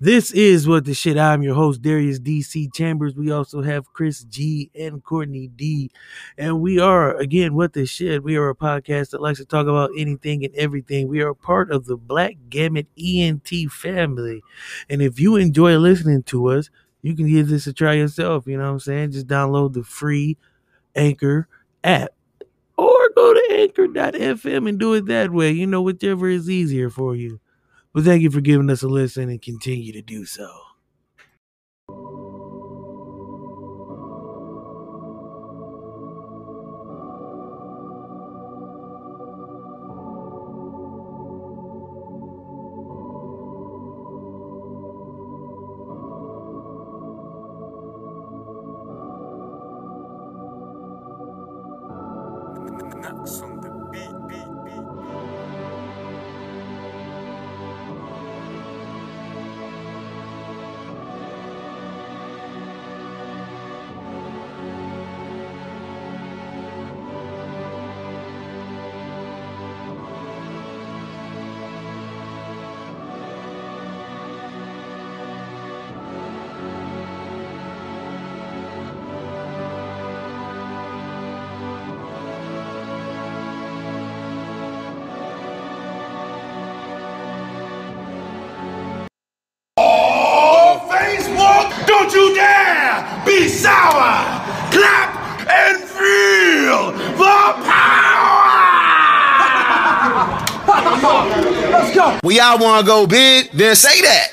This is what the shit. I'm your host, Darius DC Chambers. We also have Chris G and Courtney D. And we are, again, what the shit. We are a podcast that likes to talk about anything and everything. We are part of the Black Gamut ENT family. And if you enjoy listening to us, you can give this a try yourself. You know what I'm saying? Just download the free Anchor app or go to anchor.fm and do it that way. You know, whichever is easier for you. But thank you for giving us a listen and continue to do so. Want to go big, then say that.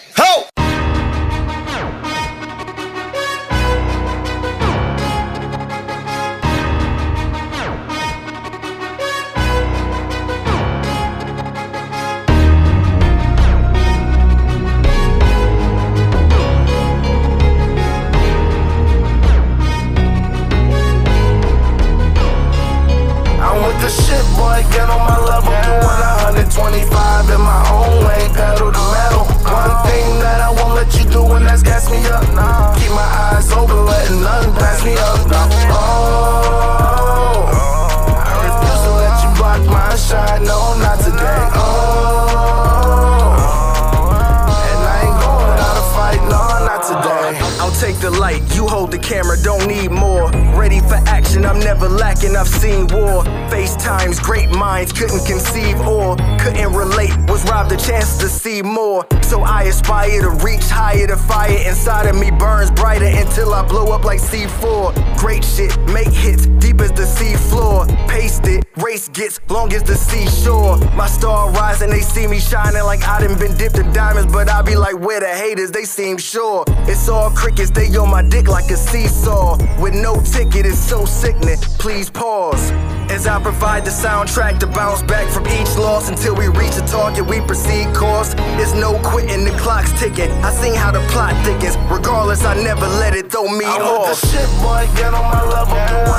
It, race gets long as the seashore. My star rising, they see me shining like I done been dipped in diamonds, but I be like, where the haters, they seem sure. It's all crickets, they on my dick like a seesaw. With no ticket, it's so sickening. Please pause. As I provide the soundtrack to bounce back from each loss until we reach a target, we proceed course. There's no quitting, the clock's ticking. I seen how the plot thickens. Regardless, I never let it throw me I'm off. the shit, boy, get on my level. Doing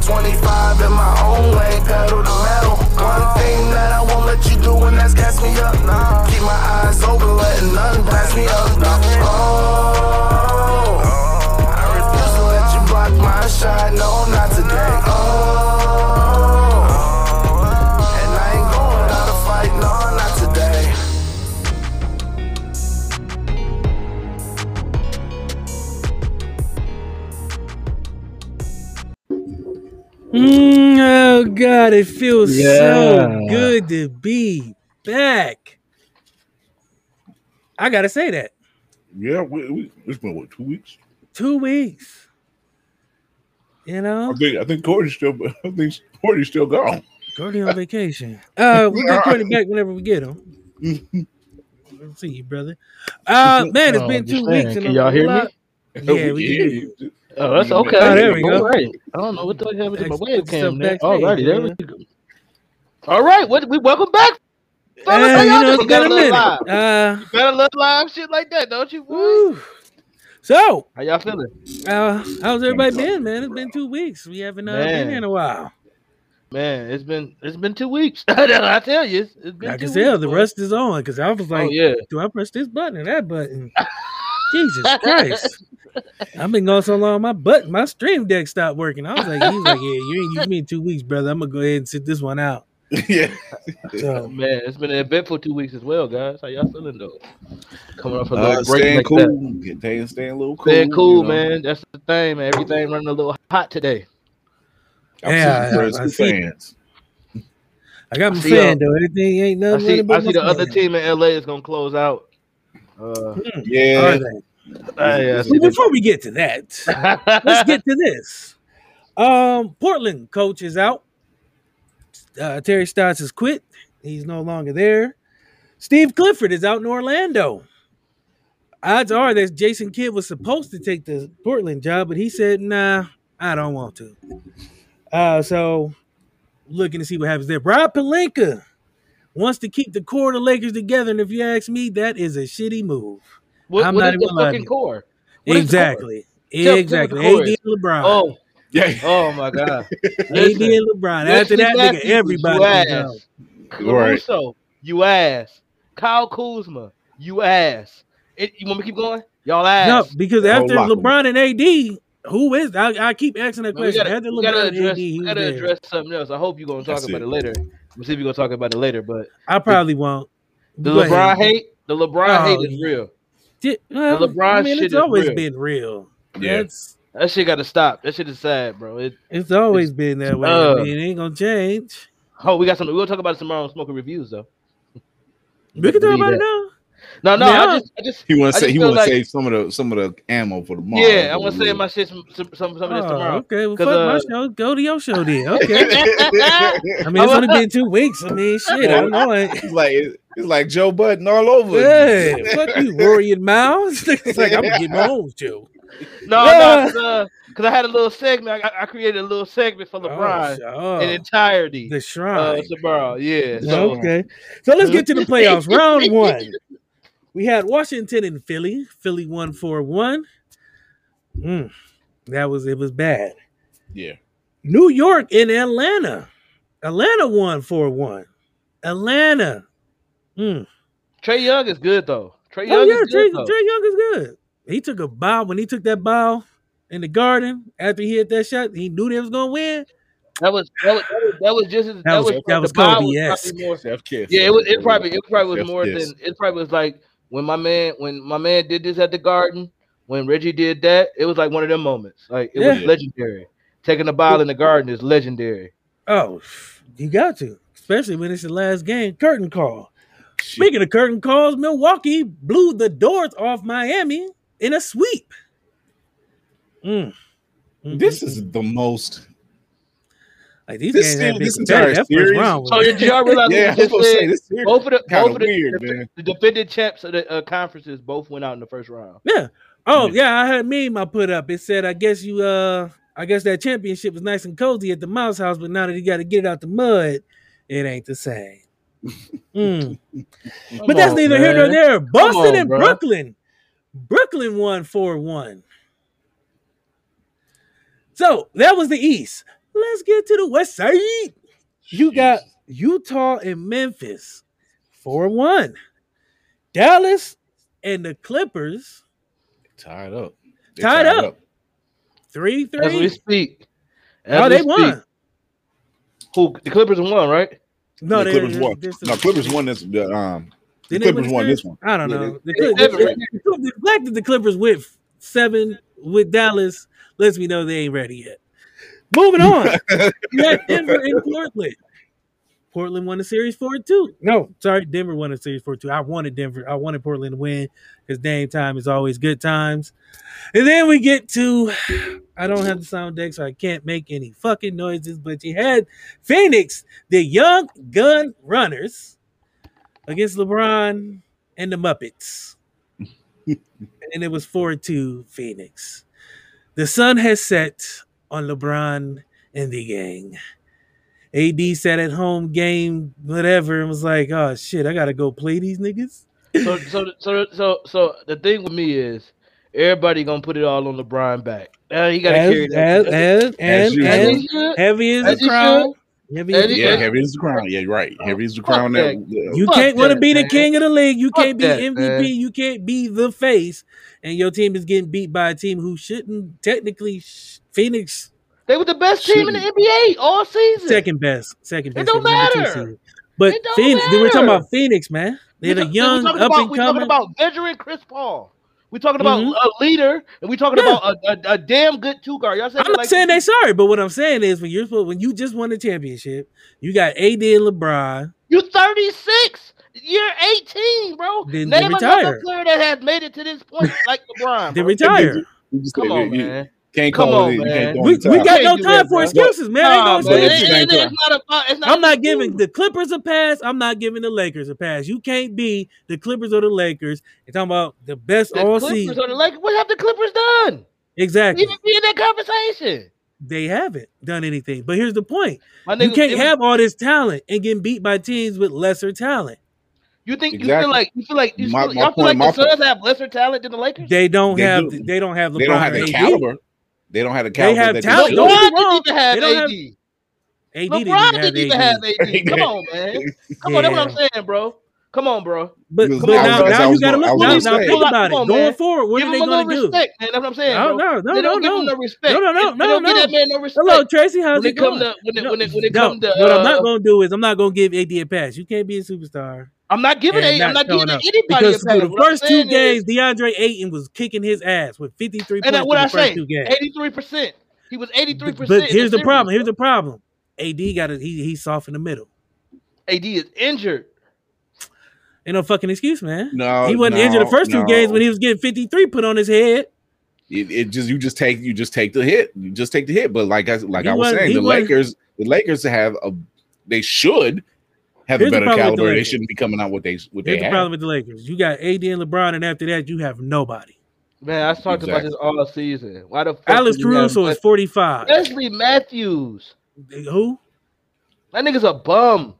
125 in my own lane, pedal to metal. One thing that I won't let you do, and that's gas me up. Keep my eyes open, letting nothing pass me up. Oh, I refuse to let you block my shine. No, Mm, oh God, it feels so good to be back. I gotta say that. Yeah, we, we, it's been what two weeks? Two weeks. You I know, think I think Courtney's still I think Courtney's still gone. Gordy on vacation. Uh, we get Gordy back whenever we get him. Let's see you, brother. Uh, man, it's Oh, been two just weeks. Can y'all hear me? Yeah, we can hear you. You. Oh, that's okay. Oh, there we go. All right. I don't know what the hell happened to my webcam there. All righty, there man. we go. All right, what we welcome back. Uh, Fellas, how you y'all know, it's been a Got a little minute. live. Uh, Better love live shit like that, don't you? woo. So, How y'all feeling? uh, how's everybody been, man? It's been two weeks. We haven't uh, been here in a while. Man, it's been it's been two weeks. I tell you, it's, it's been I can tell the boy. rust is on because I was like, oh yeah, do I press this button or that button? Jesus Christ. I've been going so long, my butt, my stream deck stopped working. I was like, he's like, yeah, you ain't used me in two weeks, brother. I'm gonna go ahead and sit this one out. yeah. So, Man, it's been an eventful two weeks as well, guys. How y'all feeling though? Coming off a little Uh, break staying like cool. that. Get- Staying, staying a little cool. Staying cool, you know. man. That's the thing, man. Everything running a little hot today. I'm Yeah, super I- I see. fans. I got my I see, fan uh, though. Everything ain't I nothing. see. I see my the other team in LA is gonna close out. Uh, Yeah. Uh, yeah, I see Well, that. before we get to that, let's get to this. Um, Portland coach is out. Uh, Terry Stotts has quit. He's no longer there. Steve Clifford is out in Orlando. Odds are that Jason Kidd was supposed to take the Portland job, but he said, "Nah, I don't want to." Uh, so looking to see what happens there. Rob Pelinka wants to keep the core of the Lakers together, and if you ask me, that is a shitty move. What, I'm what not is the even lying fucking you. core? What is the core? exactly. Tell- tell exactly. what the core AD and LeBron. Oh, Yeah. oh my God. AD and LeBron. After that, nigga, everybody you can ass. go. Right. Caruso, you ass. Kyle Kuzma, you ass. It, you want me to keep going? Y'all ass. No, because after locker room. LeBron and AD, who is? I, I keep asking that Man, we question. gotta, after we gotta LeBron and address, AD, we who's gotta there? address something else. I hope you're gonna talk That's about it. it later. We'll see if you're gonna talk about it later. But I probably won't. the Go LeBron ahead. hate, the LeBron Oh, hate is real. Di- well, LeBron I mean, shit it's always real. been real. Yeah. That's That shit got to stop. That shit is sad, bro. It, it's always been that way. uh, I mean, it ain't gonna change. oh, we got some. We'll talk about it tomorrow on smoking reviews, though. We can talk about it now. No, no, Yeah. I just, I just, He want to say he want to like- save some of the some of the ammo for tomorrow. yeah, I want to say my shit, some, some, some, some of this Oh, tomorrow. okay, well, 'Cause, fuck uh, my show. Go to your show then. Okay. I mean, it's only been two weeks. I mean, shit. I don't know. It's like it's like Joe Budden all over. Hey, fuck you, worrying mouths. it's like I'm getting my own show. No, Yeah. no, because I had a little segment. I, I created a little segment for Oh, LeBron sh- oh, in entirety. the shrine Uh, shrine. tomorrow, yeah. So, okay, so let's get to the playoffs. Round one. We had Washington and Philly. Philly won four one. Mm, that was it. Was bad. Yeah. New York and Atlanta. Atlanta won four one. Atlanta. Mm. Trae Young is good though. Trae Oh Young yeah, is Trae, good though. Trae Young is good. He took a bow when he took that bow in the garden after he hit that shot. He knew they was gonna win. That was that was that was, that was just as, that, was- was that was the Kobe-esque. probably more. Chef Kiss. Yeah, it was. It probably it probably was more than it probably was like when my man when my man did this at the Garden when Reggie did that. It was like one of them moments. Like it was legendary. Taking the ball in the Garden is legendary. Oh, you got to, especially when it's the last game. Curtain call. Speaking of curtain calls, Milwaukee blew the doors off Miami in a sweep. Mm. Mm, This is the most. Like these this games have se- this entire series- round So did y'all realize Yeah, I what was we gonna just say said? this series Both of the kind both of of the, weird, the, the defending champs of the uh, conferences both went out in the first round. Yeah. Oh yeah, I had a meme I put up. It said, "I guess you, uh, I guess that championship was nice and cozy at the Mouse House, but now that you got to get it out the mud, it ain't the same." Mm. But that's on, neither here nor there. Boston on, and bro. Brooklyn. Brooklyn won 4 1. So that was the East. Let's get to the West Side. You got Utah and Memphis 4 1. Dallas and the Clippers Tied up. They Tied up. 3 3. As we speak. As Oh, we they speak. won. Who the Clippers won, right? No, the Clippers won. No, Clippers won this. The, um, the Clippers won this one. I don't Yeah, know. The, they- Clip- they- the, the- the fact that the Clippers went seven with Dallas lets me know they ain't ready yet. Moving on. you had Denver and Portland. Portland won the series 4 2. No, sorry, Denver won the series 4 2. I wanted Denver. I wanted Portland to win because Dame time is always good times. And then we get to I don't have the sound deck, so I can't make any fucking noises, but you had Phoenix, the young gun runners, against LeBron and the Muppets. and it was 4 2 Phoenix. The sun has set on LeBron and the gang. AD sat at home game, whatever, and was like, oh shit, I gotta go play these niggas. So so so so so the thing with me is everybody gonna put it all on LeBron back. Uh, he gotta As, carry that. as, as, and, usual. As and he should. heavy is As the he crown. Heavy is As the Yeah, crown. heavy is the crown. Yeah, you're right. Heavy is the Fuck crown. That, that. You can't want to be the man. king of the league. You Fuck can't be that, MVP. man. You can't be the face, and your team is getting beat by a team who shouldn't technically. sh- Phoenix They were the best team in the NBA all season. Second best. Second best. It best. don't They were number two matter. But It don't Phoenix, we're talking about Phoenix, man. They're We the young, we talking up about, and We're talking coming. about veteran Chris Paul. We talking about Mhm. a leader, and we're talking Yeah. about a, a, a damn good two guard. Y'all said I'm not like saying they sorry, but what I'm saying is when you're when you just won the championship, you got AD and LeBron. You're 36. You're 18, bro. Then- Name then another player that has made it to this point like LeBron. They bro. retire. Come on, man. Can't Come call on, it. Man. can't We, we got no time for excuses, man. Nah, no man, excuses. it- it- not about- not I'm not giving excuse. the Clippers a pass. I'm not giving the Lakers a pass. You can't be the Clippers or the Lakers. You're talking about the best the all Clippers season. or the Lakers. What have the Clippers done? Exactly. Even be in that conversation. They haven't done anything. But here's the point: My you can't it was- have all this talent and get beat by teams with lesser talent. You think you Exactly. feel like you feel like you My- feel, my y'all feel point- like my the point- Suns have lesser talent than the Lakers? They don't They have. do. They don't have. LeBron They don't have or the AD. caliber. They don't have the They have that talent. Don't LeBron wrong. didn't even have They have- AD. AD LeBron didn't didn't even have have AD. AD. Come on, man. Come on, that's what I'm saying, bro. Come on, bro. But, but I now, now you got to look. was Now, gonna now say. think about it. on, Going man. forward, what give are they going to do? respect, man. That's what I'm saying, No, bro. no, no, they no, don't give him no. no respect. No, no, no, They- they no, give no. that man no respect. Hello, Tracy. How's when it it come going? to when it No, when it when it no, come to what I'm not uh, going to do is I'm not going to give AD a pass. You can't be a superstar. I'm not giving and a, I'm not not giving up. anybody Because a pass. through the first two games, is- DeAndre Ayton was kicking his ass with 53 and points what in I the first say, two games. 83 percent. He was 83 But, percent. but here's the problem. Here's the problem. AD got a, he he's soft in the middle. AD is injured. Ain't no fucking excuse, man. No, he wasn't no, injured the first two games when he was getting 53 put on his head. It, it just you just take you just take the hit. You just take the hit. But like I like He I was wasn't- saying, the wasn't- Lakers, the Lakers have a they should have Here's a better problem with the. They shouldn't be coming out what they what Here's they the have. problem with the Lakers. You got AD and LeBron, and after that, you have nobody. Man, I talked about Exactly. this all season. Why the fuck Alex do have Caruso is 45. Wesley Matthews? Who? That nigga's a bum.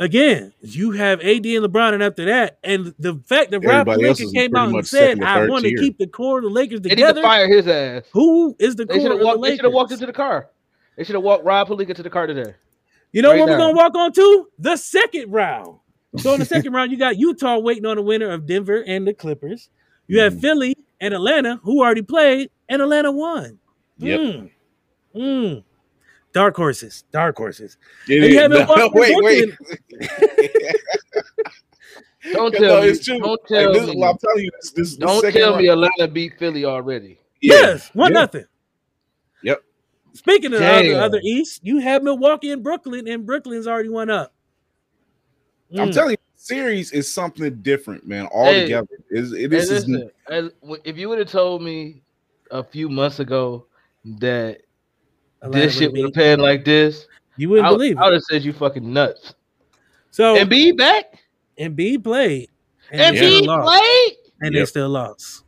Again, you have AD and LeBron, and after that, and the fact that Rob Everybody Pelinka came out and said, "I third want to keep the core of the Lakers They need to together." fire his ass. Who is the They core of have the walked. They should have walked into the car. They should have walked Rob Pelinka to the car today. You know right what we're gonna walk on to? The second round. So in the second round, you got Utah waiting on the winner of Denver and the Clippers. You have Mhm. Philly and Atlanta, who already played, and Atlanta won. Yep. Mm. Mm. Dark horses, dark horses. It And you have no, Milwaukee wait, wait. Don't tell me. Don't tell this, me. I'm telling you, this, this, this Don't second tell round- me Atlanta beat Philly already. Yeah. Yes, one Yeah. nothing. Yep. Speaking of the other, other East, you have Milwaukee and Brooklyn, and Brooklyn's already won up. I'm Mm. telling you, series is something different, man. Hey. Altogether, is it, Hey, listen, as- if you would have told me a few months ago that Atlanta this shit would've would have beat- paid like this, You wouldn't I, believe I would have said you fucking nuts. So And be back. Embiid played, and, And they be lost, played. and they still lost.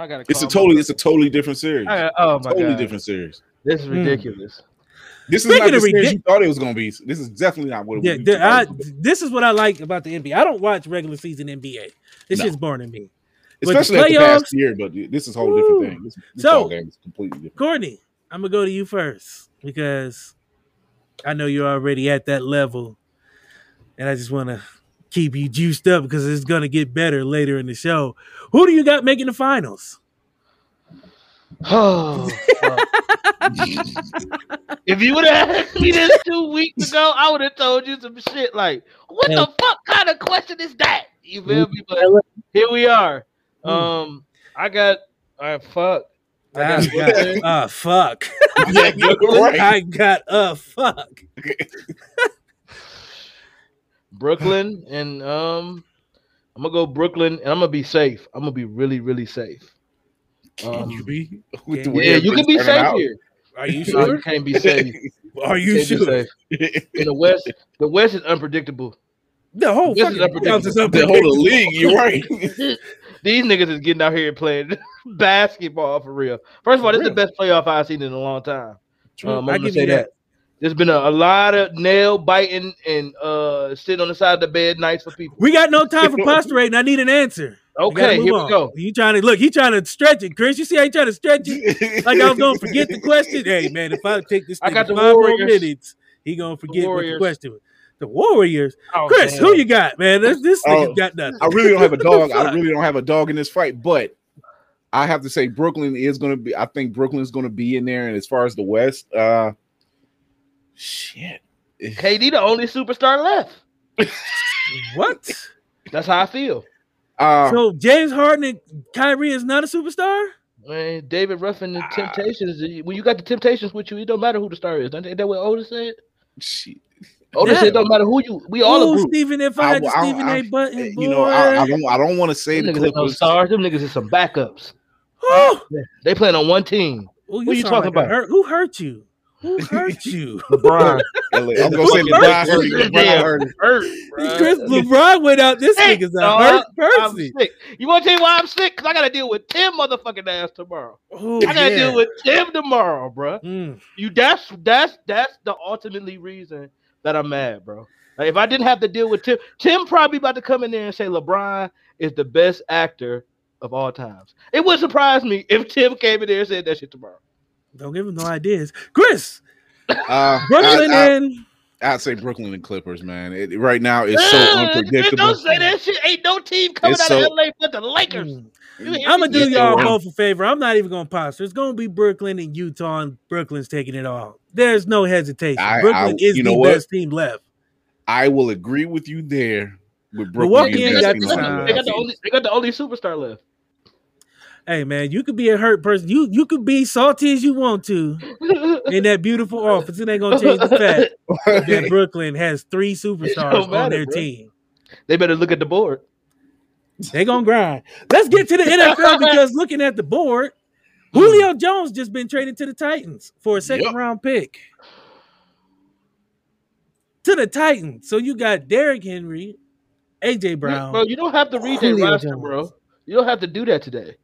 I gotta. it's a totally brother. it's a totally different series. I got- oh my totally god, different series. this is Mm. ridiculous. This is Speaking not the of series ridic- you thought it was going to be. This is definitely not what it Yeah, was. the- I, this is what I like about the NBA. I don't watch regular season NBA. This No. shit's boring to me. but the Especially after playoffs- past year, but this is a whole Woo. different thing. This, this So- game is completely different. Courtney, I'm gonna go to you first because I know you're already at that level, and I just want to keep you juiced up because it's gonna get better later in the show. Who do you got making the finals? Oh, if you would have asked me this two weeks ago, I would have told you some shit like, "What the fuck kind of question is that?" You feel me? But here we are. Um, I got. All right, fuck. I I got got Brooklyn. uh fuck. Yeah, you're right. I got uh fuck. Brooklyn, and um, I'm gonna go Brooklyn, and I'm gonna be safe. I'm gonna be really, really safe. Can Um, you be? With yeah, yeah, you can be safe out? here. Are you No, sure? you can't be safe. Are you Can't sure? safe. In the West, the West is unpredictable. The whole This is fucking playoffs is the whole unpredictable. league, you're right. These niggas is getting out here and playing basketball for real. First of all, this is the best playoff I've seen in a long time. True. Um, I I'm gonna say that. that. There's been a, a lot of nail biting and uh sitting on the side of the bed nights for people. We got no time for posturating. I need an answer. Okay, move here on. we go. You trying to look? He trying to stretch it, Chris. You see how he trying to stretch it? Like I was gonna forget the question. Hey man, if I take this I got for the five more minutes, he gonna forget what the question was. The Warriors. Oh, Chris, damn. who you got, man? This, this Oh, nigga got nothing. I really don't have a dog. I really don't have a dog in this fight, but I have to say Brooklyn is going to be. I think Brooklyn is going to be in there. And as far as the West, uh, shit, KD the only superstar left. What? That's how I feel. uh, So James Harden and Kyrie is not a superstar? Man, David Ruffin and Temptations. When you got the Temptations with you, it don't matter who the star is. Ain't that what Otis said? shit. Otis Yeah. said it don't matter who you. We all Ooh, a group. Stephen, if I, I- had the I- Stephen I- A. Button, boy. You know, I, I don't. I don't want to say Them the niggas ain't no Clippers. stars. Them niggas is some backups. Oh, They playing on one team. Ooh, Who you talking like about? hurt- who hurt you? Who hurt you? LeBron. I'm gonna say LeBron hurt me. LeBron hurt me. hurt. Chris LeBron went out. This Hey, nigga's a dog, hurt I'm person. sick. You want to tell you why I'm sick? Because I got to deal with Tim motherfucking ass tomorrow. Oh, I got to yeah. deal with Tim tomorrow, bro. Mm. You that's that's that's the ultimately reason that I'm mad, bro. Like, if I didn't have to deal with Tim, Tim probably about to come in there and say LeBron is the best actor of all times. It would surprise me if Tim came in there and said that shit tomorrow. Don't give him no ideas. Chris, Uh, Brooklyn I, and I, would say Brooklyn and Clippers, man. It, right now, it's so Ugh, unpredictable. Don't say that shit. Ain't no team coming It's out so- of LA but the Lakers. Mm. You hear I'm gonna do y'all both a favor. I'm not even gonna posture. It's gonna be Brooklyn and Utah, and Brooklyn's taking it all. There's no hesitation. I- Brooklyn I- is the what? best team left. I will agree with you there. With Brooklyn, Milwaukee ain't best got team the time. They got the only they got the only superstar left. Hey man, you could be a hurt person. You you could be salty as you want to in that beautiful office. It ain't gonna change the fact that Brooklyn has three superstars on their bro. team. they better look at the board. They gonna grind. Let's get to the NFL because looking at the board, hmm. Julio Jones just been traded to the Titans for a second Yep. round pick. To the Titans. So you got Derrick Henry, AJ Brown. Bro, you don't have to read their roster, Jones. bro. You don't have to do that today.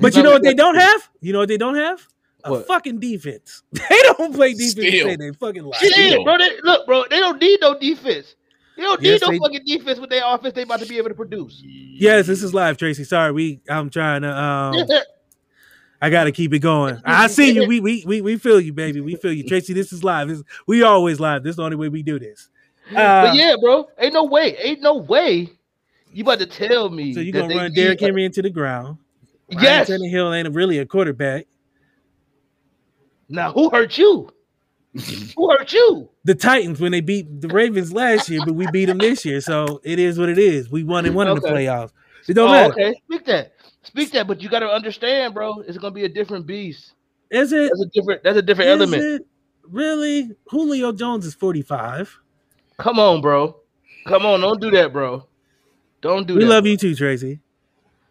But you know what they don't have? You know what they don't have? A What? fucking defense. They don't play defense to Still. save their fucking life. Shit, Still. bro. They, look, bro. They don't need no defense. They don't need Yes, no they- fucking defense with their offense. They about to be able to produce. Yes, this is live, Tracy. Sorry, we I'm trying to um I gotta keep it going. I see you. We we we we feel you, baby. We feel you. Tracy, this is live. This, we always live. This is the only way we do this. Uh, but yeah, bro. Ain't no way. Ain't no way. You about to tell me? So you're that gonna they run need Derrick Henry into the ground. Yes. Ryan Tannehill ain't really a quarterback. Now who hurt you? who hurt you? The Titans when they beat the Ravens last year, but we beat them this year. So it is what it is. We won and won in the playoffs. It don't Oh, matter. okay. Speak that. Speak that. But you got to understand, bro. It's gonna be a different beast. Is it? That's a different. That's a different Is element. it really? Julio Jones is 45. Come on, bro. Come on. Don't do that, bro. Don't do We that. love bro. you too, Tracy.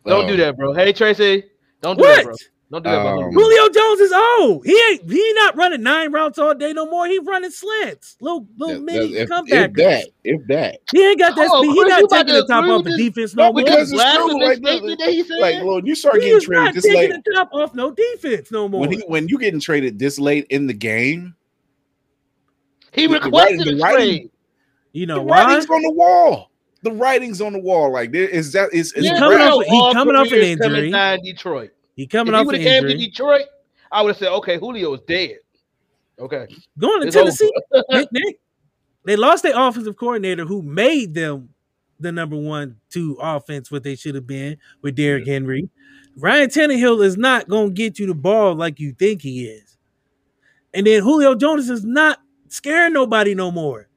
Don't Oh. do that, bro. Hey, Tracy. Don't do that, bro. Don't do that, bro. Um, Julio Jones is old. He ain't he not running nine routes all day no more. He running slants. Little little That- mini that- if, comeback. if that, if that, He ain't got that Oh, speed. He Chris, you not about taking the top off the defense no more. Because because it's last true, of like, that he said. like, Lord, you start He getting traded this taking late. the top off no defense no more. When he when you getting traded this late in the game, he the- the requested writing- a the trade. you know the why? writing's on the wall. The writing's on the wall. Like there is that is is He Yeah, coming bro, off- he coming off an injury. and die in Detroit. He coming if he off would an have came to. Detroit, I would have said, okay, Julio is dead. Okay. Going to It's Tennessee. they, they, they lost their offensive coordinator who made them the number one two offense what they should have been with Derrick Henry. Ryan Tannehill is not going to get you the ball like you think he is. And then Julio Jones is not scaring nobody no more.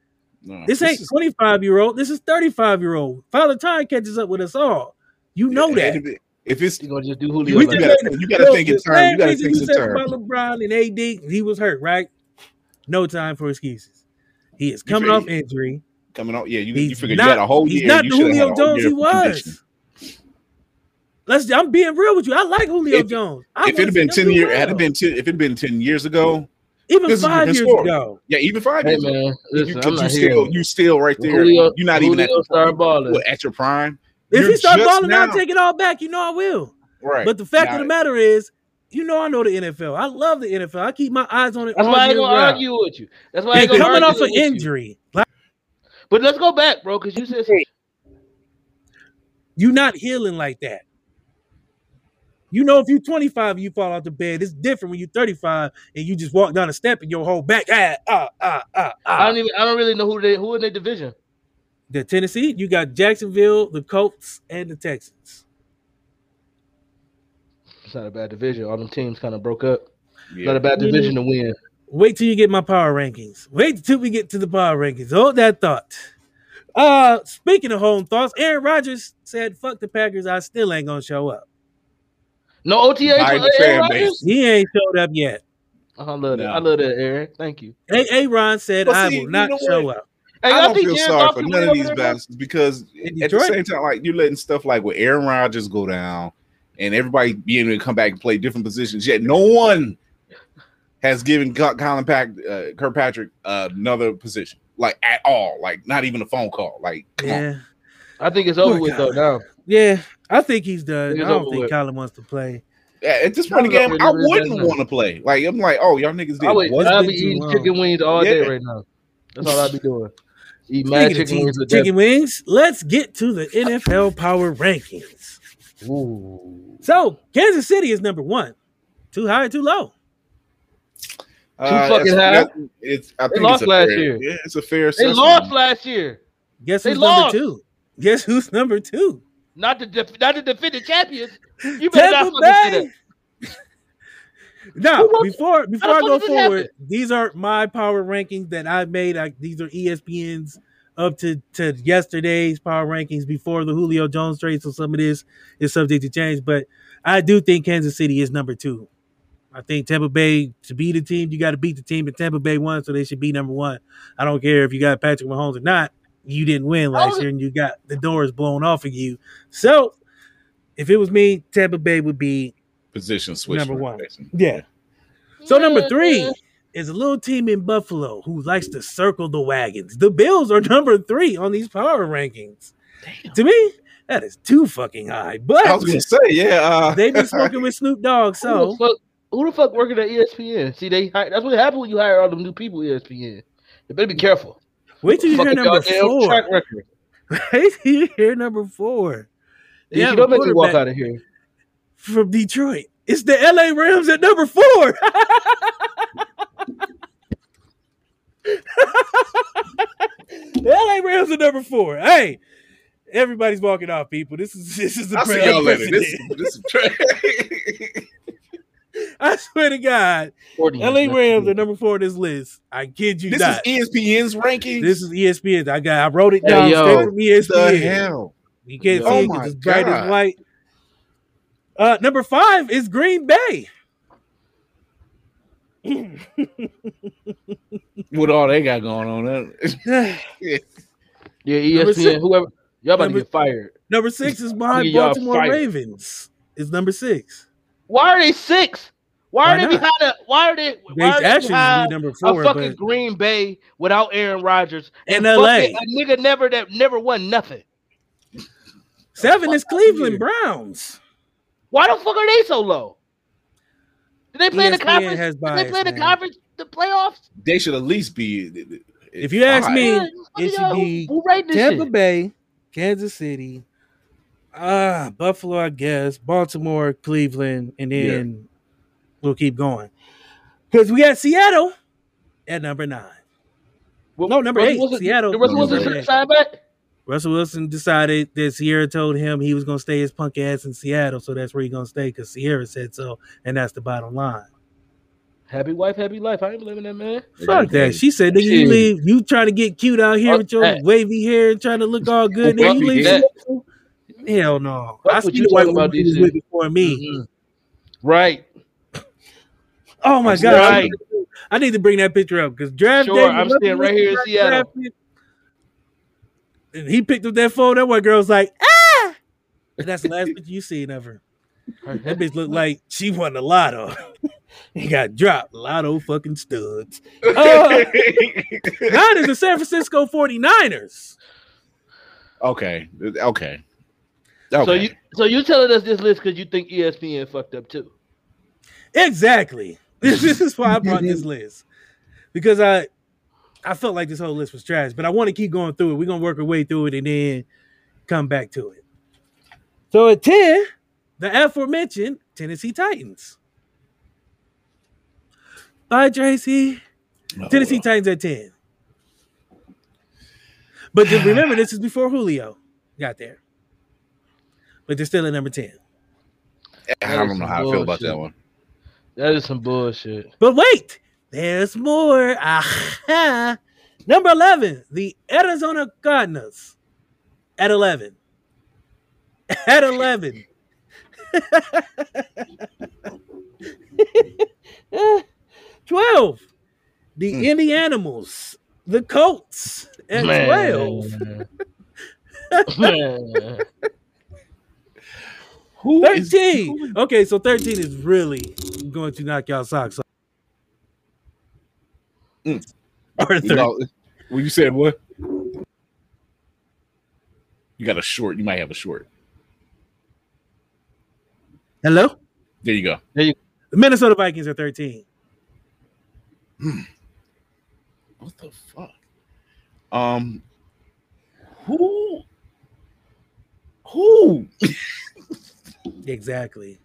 No, This ain't is- 25 year old. This is 35 year old. Father Time catches up with us all. You know that. If, it's You're gonna just do you, Julio. We like you gotta you gotta think in the terms. You gotta think in said terms. about LeBron and AD, he was hurt, right? No time for excuses. He is coming feel- off injury. Coming on, yeah. You, you He's figured not, you had a whole he's year. not you the should have had Julio Jones he was. conditioning. Let's. I'm being real with you. I like Julio If- Jones. I If it had been ten do years, had it been ten, if it had been ten years ago, even this five years story. ago. yeah, even five Hey years ago, man, you, listen, I'm you still you still right there. Julio, you're not even at Julio the star balling. what, at your prime. If You're he start just balling out, now- take it all back. You know I will. Right. But the fact Now- of the matter is, you know I know the NFL. I love the NFL. I keep my eyes on it. That's why I ain't gonna round. argue with you. That's why I And ain't gonna coming off an with you. injury, But let's go back, bro, because you said some you not healing like that. You know, if you're 25 and you fall out the bed, it's different when you're 35 and you just walk down a step and your whole back, ah, ah, ah, ah, I ah. don't even I don't really know who they who in their division. The Tennessee, you got Jacksonville, the Colts, and the Texans. It's not a bad division. All them teams kind of broke up. Yeah. Not a bad division to win. Wait till you get my power rankings. Wait till we get to the power rankings. Hold that thought. Uh, speaking of home thoughts, Aaron Rodgers said, "Fuck the Packers. I still ain't gonna show up. No OTA for Aaron fan base. He ain't showed up yet." I love that. No. I love that, Aaron. Thank you. A. Ron said, But "I see, will not show what? up." Hey, I y'all don't feel Jared sorry for none of these there, bastards because at the same time, like you're letting stuff like with Aaron Rodgers go down and everybody being able to come back and play different positions. Yet no one has given Colin Pack, uh, Kirkpatrick uh, another position, like at all, like not even a phone call. Like, come on. Yeah, I think it's over Poor with though now. Yeah. I think he's done. Think I don't think with. Colin wants to play. Yeah, at this point in the game, I wouldn't want to play. Like, I'm like, oh, y'all niggas did I would. I'll be eating long. chicken wings all day right now. That's all I'll be doing. Eat mad Speaking chicken team- wings with chicken wings, let's get to the NFL power rankings. Ooh. So Kansas City is number one. Too high, too low. Uh, fucking it's- high. It's, I They lost it's last fair, year. Yeah, it's a fair. They assessment. lost last year. Guess They who's lost. number two? Guess who's number two? Not the def- not the defending champions. You better Tampa not fucking Bay. Now, before before I go forward, happen? these are my power rankings that I made. I, these are ESPN's up to, to yesterday's power rankings before the Julio Jones trade. So some of this is subject to change, but I do think Kansas City is number two. I think Tampa Bay to be the team, you got to beat the team, and Tampa Bay won, so they should be number one. I don't care if you got Patrick Mahomes or not. You didn't win last Oh. year, and you got the doors blown off of you. So, if it was me, Tampa Bay would be position switch. Number one. Jason. yeah. So number three is a little team in Buffalo who likes to circle the wagons. The Bills are number three on these power rankings. To me, that is too fucking high. But I was gonna say, yeah. Uh, they've been smoking with Snoop Dogg, Who so the fuck? Who the fuck working at ESPN? See, they that's what happens when you hire all them new people. ESPN. You better be careful. wait till you hear number four. Track record. Wait till you hear number four. They Yeah, you don't make me walk out of here. from Detroit. It's the LA Rams at number four. the LA Rams at number four. Hey, everybody's walking off, people. This is this is the I see y'all later. This, this is tra- I swear to God, 40 LA. Rams are number four on this list. I kid you this not. is E ESPN's ranking. this is ESPN. I got I wrote it Hey, down yo. straight from E the hell. You can't Oh see it my because it's bright as God. white. Uh, number five is Green Bay. With all they got going on, uh, Yeah, ESPN. six- Whoever y'all about Number- to get fired. number six is behind Baltimore. Ravens. Is number six. Why are they six? Why, Why are they not? behind? A, why are they? They Why are they actually behind be number a four, fucking but Green Bay without Aaron Rodgers In fucking LA. A nigga never that never won nothing. seven is Cleveland. Browns. Why the fuck are they so low? Did they play in the conference? has Did they play in the conference? The playoffs? they should at least be. If you ask five. me, Yeah, it should be who, who rated Tampa shit? Bay, Kansas City, ah, Buffalo, I guess, Baltimore, Cleveland, and then we'll keep going. Because we got Seattle at number nine. Well, No, number Russell eight, Wilson- Seattle. did Russell Wilson eight. side back? Russell Wilson decided that Ciara told him he was going to stay his punk ass in Seattle, so that's where he's going to stay because Ciara said so, and that's the bottom line. Happy wife, happy life. I ain't believing that man. Fuck that. She said, nigga, you Shit. leave. You trying to get cute out here Fuck with your that. wavy hair and trying to look all good. Fuck Nigga, you leave. That. Hell no. Fuck I what see you the white talking about, woman was with before me. Mhm. Right. Oh my That's god. I right. need to- I need to bring that picture up because draft Sure, day. I'm Russell staying right here in Seattle. And he picked up that phone. That white girl was like, ah. And that's the last picture you seen of her. That bitch looked like she won the lotto. he got dropped. Lotto fucking studs. Uh, Nine is the San Francisco 49ers. okay, okay, okay. So you so you telling us this list because you think ESPN fucked up too? Exactly. This, this is why I brought this mm-hmm. list. Because I I felt like this whole list was trash, but I want to keep going through it. We're gonna work our way through it and then come back to it. So at 10, the aforementioned Tennessee Titans. Bye, Tracy. Oh, Tennessee Titans at 10. But just remember, this is before Julio got there. But they're still at number 10. I don't know how I feel about that one. That is some bullshit. But wait, there's more. Aha. Number 11, the Arizona Cardinals at 11. At 11. 12, the Hmm. Indianimals, the Colts at 12. Man. Who is- 13. Okay, so 13 is really going to knock y'all socks off. Mm. Or You 13. know, when you said what? You got a short. You might have a short. Hello? There you go. The Minnesota Vikings are 13. What the fuck? Um, who? Who? Exactly.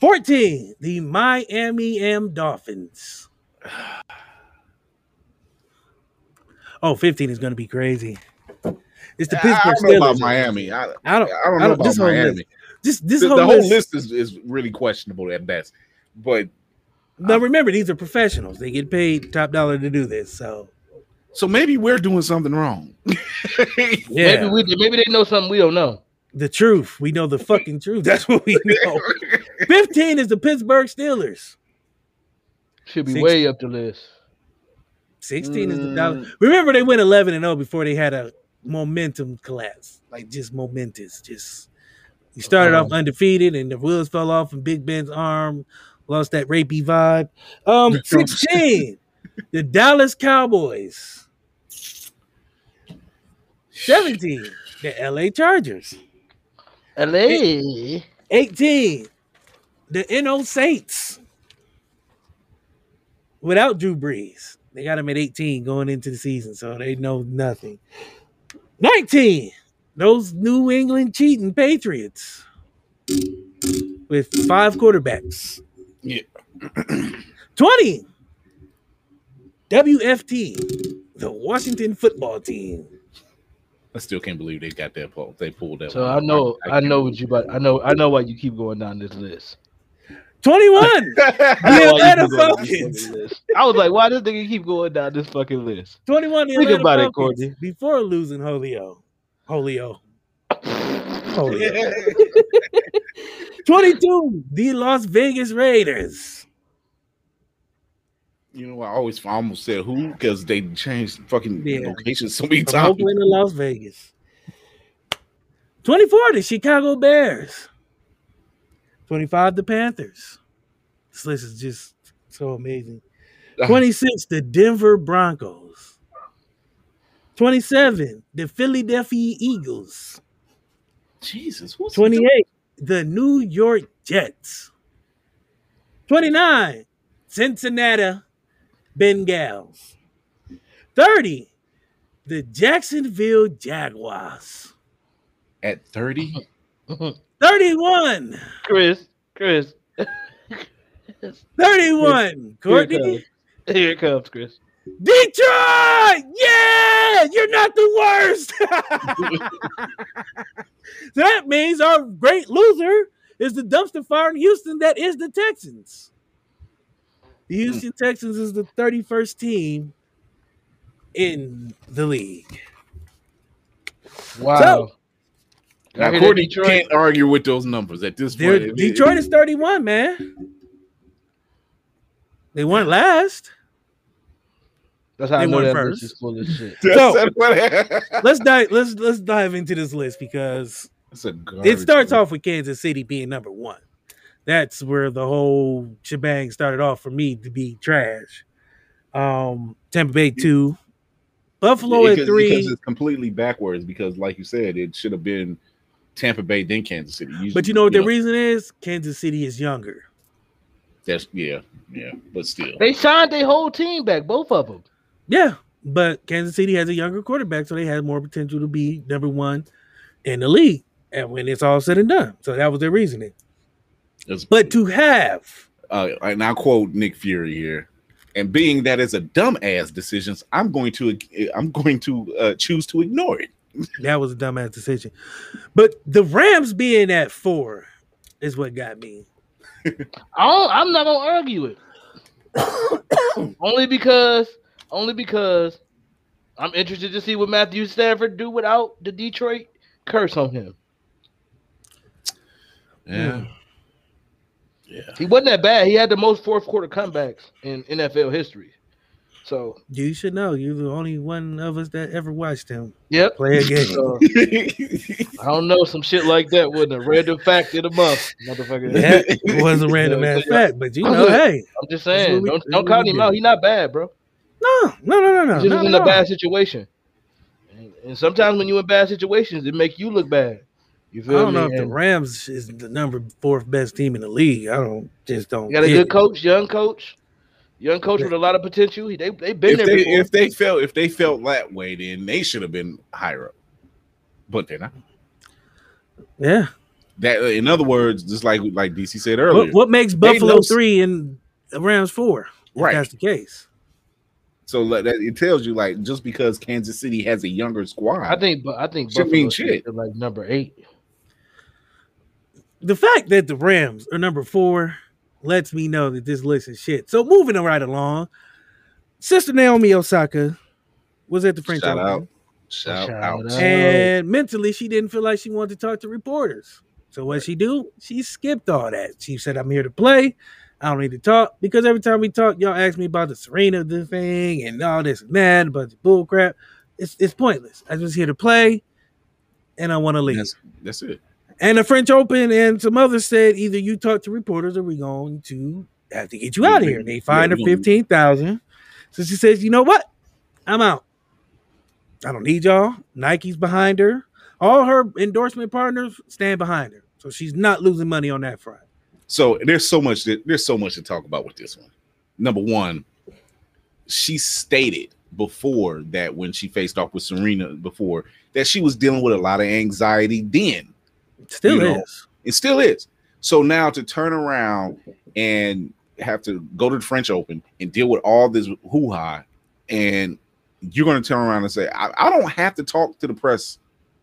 14, the Miami M Dolphins. Oh, 15 is going to be crazy. It's the I, I Pittsburgh don't know about Miami. I, I don't, I don't know about this whole Miami. list- Just this The, whole, the whole list. list is, is really questionable at best. But Now remember, these are professionals. They get paid top dollar to do this. So so maybe we're doing something wrong. yeah, Maybe we maybe they know something we don't know. The truth. We know the fucking truth. That's what we know. 15 is the Pittsburgh Steelers. Should be Six- way up the list. 16 is the Mm. Dallas. Remember, they went 11 and 0 before they had a momentum collapse. Like just momentous. Just you started off undefeated and the wheels fell off and Big Ben's arm lost that rapey vibe. Um, 16, the Dallas Cowboys. 17, the LA Chargers. LA. 18, the NO Saints. Without Drew Brees. They got him at 18 going into the season, so they know nothing. 19, those New England cheating Patriots with five quarterbacks. Yeah. 20, WFT, the Washington football team. I still can't believe they got that pull. They pulled that. So one. I know I can't know what you about I know I know why you keep going down this list. 21, I the know why you Atlanta keep going down this Falcons. fucking list. I was like, why does nigga keep going down this fucking list? 21, Think Atlanta about it, Falcons, Courtney. before losing Holio. Holio. Holio. 22, the Las Vegas Raiders. You know, I always I almost said who because they changed fucking Yeah. locations so many From times. Oakland to Las Vegas. 24, the Chicago Bears. 25, the Panthers. This list is just so amazing. Ah. 26, the Denver Broncos. 27, the Philadelphia Eagles. Jesus, who's 28, the New York Jets. 29, Cincinnati Bengals. 30, the Jacksonville Jaguars. at thirty? 31, Chris, Chris. 31, Courtney. Here it comes, Here it comes Chris. Detroit! Yeah! You're not the worst! that means our great loser is the dumpster fire in Houston that is the Texans. The mm. Houston Texans is the 31st team in the league. Wow. Now, I hear Courtney that Detroit- can't argue with those numbers at this point. Detroit is 31, man. They weren't last. That's how I know won that first. list is full of shit. So- Let's dive let's let's dive into this list because it starts off with Kansas City being number one. That's where the whole shebang started off for me to be trash. Um, Tampa Bay two, Buffalo at because, three. because it's completely backwards. Because, like you said, it should have been Tampa Bay then Kansas City. Usually, but you know what the reason is? Kansas City is younger. That's yeah, yeah. But still, They signed their whole team back, both of them. Yeah, but Kansas City has a younger quarterback, so they had more potential to be number one in the league. And when it's all said and done, so that was their reasoning. It's- But to have uh, and I'll quote Nick Fury here. And being that it's a dumbass decision, I'm going to I'm going to uh, choose to ignore it. that was a dumbass decision. But the Rams being at four is what got me. I don't, I'm not gonna argue it. only because, only because, I'm interested to see what Matthew Stafford do without the Detroit curse on him. Yeah. He wasn't that bad. He had the most fourth quarter comebacks in NFL history. So, You should know. You're the only one of us that ever watched him yep. play a game. So, I don't know some shit like that wasn't a random fact of the month, motherfucker. that was a random Yeah, ass fact, but you know, hey, I'm just saying, we- don't that's don't count him do. out. He's not bad, bro. no, no, no, no, no, He's just in a all. bad situation. And, and sometimes when you're in bad situations, it make you look bad. You I don't me? know if the Rams is the number fourth best team in the league. I don't just don't. you got a good it. coach, young coach, young coach with a lot of potential. He, they they been if there they before. if they felt if they felt that way, then they should have been higher up. But they're not. Yeah. That in other words, just like like DC said earlier, What, what makes Buffalo know- three and the Rams four? If Right. that's the case. so that it tells you like just because Kansas City has a younger squad, I think, but I think Should Buffalo shit. shit. like number eight. The fact that the Rams are number four lets me know that this list is shit. So moving right along, Sister Naomi Osaka was at the French shout Open. out, shout, Shout out. out. And mentally, she didn't feel like she wanted to talk to reporters. So what she do? She skipped all that. She said, "I'm here to play. I don't need to talk because every time we talk, y'all ask me about the Serena the thing and all this and that, but the bull crap. It's it's pointless. I'm just here to play, and I want to leave." That's, that's it. And the French Open and some others said either you talk to reporters or we're going to have to get you out of here. They fined her fifteen thousand. So she says, you know what? I'm out. I don't need y'all. Nike's behind her. All her endorsement partners stand behind her. So she's not losing money on that front. So there's so much that there's so much to talk about with this one. Number one, she stated before that when she faced off with Serena before that she was dealing with a lot of anxiety then. It still You know, is. It still is. So now to turn around and have to go to the French Open and deal with all this hoo ha, and you're going to turn around and say, I, I don't have to talk to the press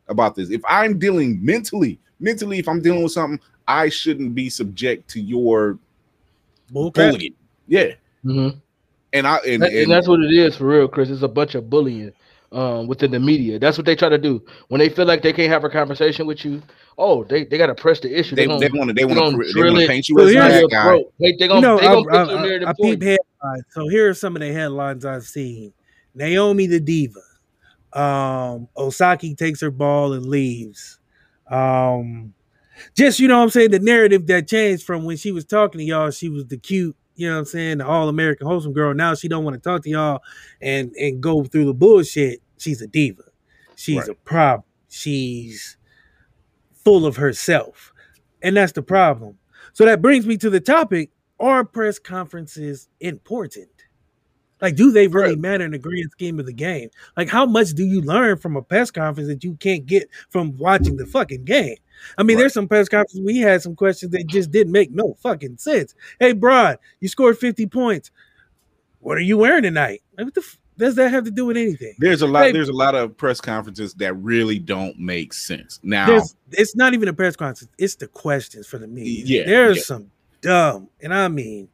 about this. If I'm dealing mentally, mentally, if I'm dealing with something, I shouldn't be subject to your Bull bullying. Yeah. Mhm. And I and, and, and that's what it is for real, Chris. It's a bunch of bullying um, within the media. That's what they try to do when they feel like they can't have a conversation with you. Oh, they, they got to press the issue. they they want to they want to they want to paint you So as a here's- down bad your guy. throat. They they You gonna know, they I, gonna put you I, near I, the I point. peep headlines. So here are some of the headlines I've seen. Naomi the diva. Um, Osaka takes her ball and leaves. Um, just you know what I'm saying, the narrative that changed from when she was talking to y'all, she was the cute, you know what I'm saying, the all American wholesome girl. Now she don't want to talk to y'all and and go through the bullshit. She's a diva. She's Right. a problem. She's full of herself. And that's the problem. So that brings me to the topic are press conferences important? Like, do they really Right. matter in the grand scheme of the game? Like, how much do you learn from a press conference that you can't get from watching the fucking game? I mean, Right. there's some press conferences we had some questions that just didn't make no fucking sense. Hey, Broad, you scored 50 points. What are you wearing tonight? Like, what the f- does that have to do with anything? There's a lot. Hey- There's a lot of press conferences that really don't make sense. Now, it's not even a press conference. It's the questions for the media. Yeah, there's yeah. some dumb, and I mean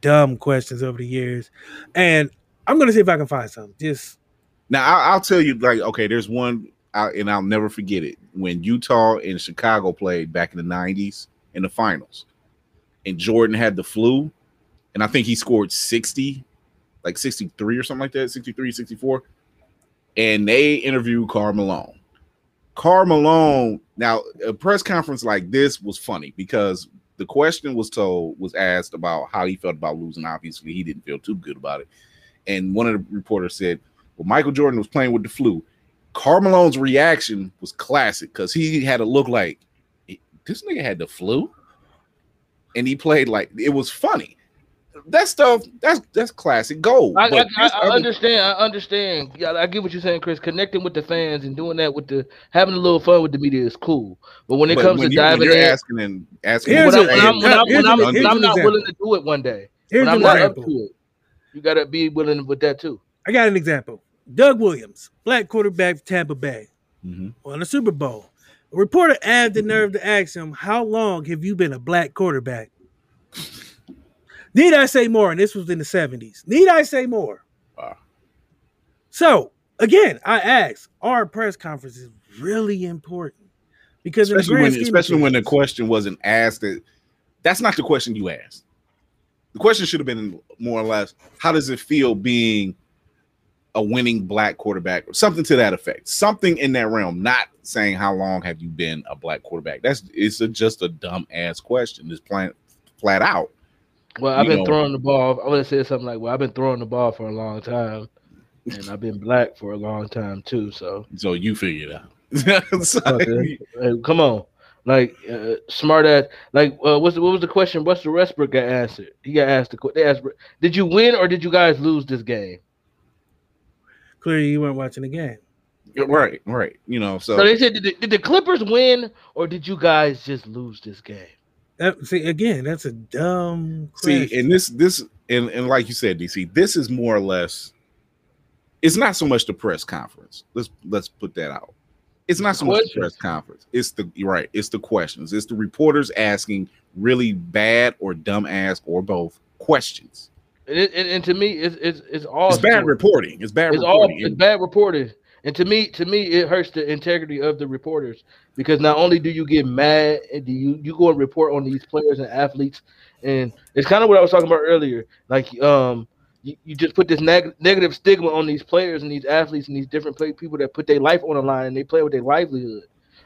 dumb questions over the years. And I'm gonna see if I can find some. Just now I'll, I'll tell you. Like, okay, there's one, I, and I'll never forget it when Utah and Chicago played back in the '90s in the finals, and Jordan had the flu, and I think he scored 60, like 63 or something like that, 63, 64, and they interviewed Karl Malone. Karl Malone. Now, a press conference like this was funny because the question was told was asked about how he felt about losing. Obviously, he didn't feel too good about it. And one of the reporters said, "Well, Michael Jordan was playing with the flu." Karl Malone's reaction was classic because he had to look like this nigga had the flu, and he played like it was funny. That stuff, that's that's classic gold. I, I, But I, this I understand. I understand. Yeah, I get what you're saying, Chris. Connecting with the fans and doing that with the having a little fun with the media is cool. But when it but comes when to you- diving you're in, asking and asking, when, when, I'm, when, I'm, when, I'm, a- when here's I'm not willing to do it one day, here's when I'm an not up to it, you gotta be willing with that too. I got an example. Doug Williams, black quarterback for Tampa Bay, Mhm. won the Super Bowl. A reporter had the nerve to ask him, How long have you been a black quarterback? Need I say more? And this was in the 70s. Need I say more? Wow. So, again, I ask, are press conferences is really important? Because especially when especially when the question wasn't asked that that's not the question you asked. The question should have been more or less, how does it feel being a winning black quarterback or something to that effect? Something in that realm, not saying how long have you been a black quarterback. That's it's a, just a dumb ass question. It's plain flat out. Well, I've You been know. throwing the ball. I would have said something like, "Well, I've been throwing the ball for a long time, and I've been black for a long time too." So, So you figure it out. Come on, like uh, smart ass. Like, uh, what's the, what was the question? What's the Westbrook got answered? He got asked the. question. They asked, "Did you win or did you guys lose this game?" Clearly you weren't watching the game. right, right. You know, so, So they said, did the, "Did the Clippers win or did you guys just lose this game?" That, see, again, that's a dumb See, and this this and, and like you said, DC, this is more or less it's not so much the press conference. Let's let's put that out. It's not so much the press conference. It's the right, it's the questions. It's the reporters asking really bad or dumb ass or both questions. And, it, and, and to me, it's it's it's all It's bad reporting. It's bad It's all reporting. it's bad reporting. And to me, to me, it hurts the integrity of the reporters because not only do you get mad, and do you you go and report on these players and athletes, and it's kind of what I was talking about earlier. Like, um, you, you just put this neg- negative stigma on these players and these athletes and these different play- people that put their life on the line and they play with their livelihood.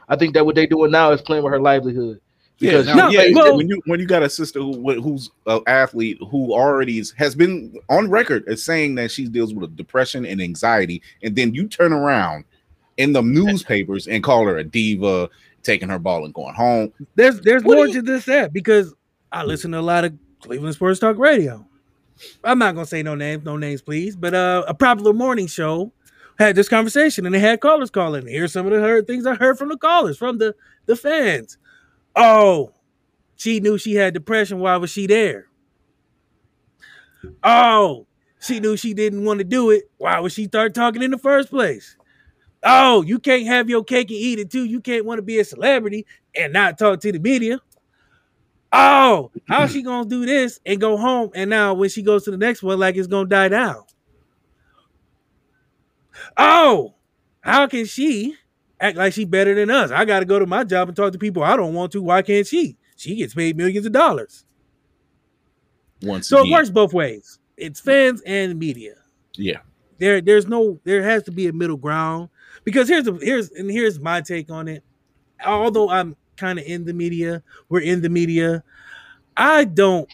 I think that what they're doing now is playing with her livelihood. Yeah, Because now, No, yeah. well- when you when you got a sister who who's an athlete who already is, has been on record as saying that she deals with depression and anxiety, and then you turn around in the newspapers and call her a diva, taking her ball and going home. there's there's What more you- to this that because I listen to a lot of Cleveland Sports Talk Radio. I'm not gonna say no names, no names, please. But uh, a popular morning show had this conversation, and they had callers calling. Here's some of the heard things I heard from the callers, from the the fans. Oh, she knew she had depression. Why was she there? Oh, she knew she didn't want to do it. Why would she start talking in the first place? Oh, you can't have your cake and eat it too. You can't want to be a celebrity and not talk to the media. Oh, how's she gonna do this and go home? And now when she goes to the next one, like it's gonna die down. Oh, how can she act like she better than us? I gotta go to my job and talk to people I don't want to. Why can't she? She gets paid millions of dollars. Once So it works both ways. It's fans and media. yeah, There, there's no, there has to be a middle ground. Because here's the here's and here's my take on it. Although I'm kind of in the media, we're in the media. I don't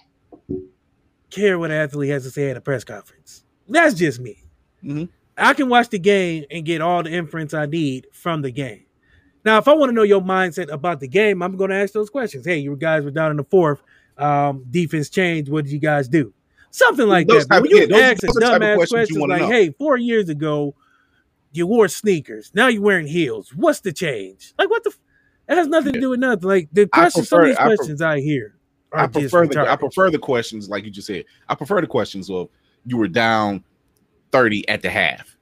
care what an athlete has to say at a press conference. That's just me. Mhm. I can watch the game and get all the inference I need from the game. Now, if I want to know your mindset about the game, I'm going to ask those questions. Hey, you guys were down in the fourth. Um, defense changed. What did you guys do? Something like Those that. Type when you yeah, those- ask those a are the type of dumbass questions questions like, know. "Hey, four years ago, you wore sneakers. Now you're wearing heels. What's the change? Like, what the? F- it has nothing to do with nothing. Like the questions, some of these prefer- I pre- questions I hear I prefer the I prefer the questions like you just said. I prefer the questions of you were down thirty at the half.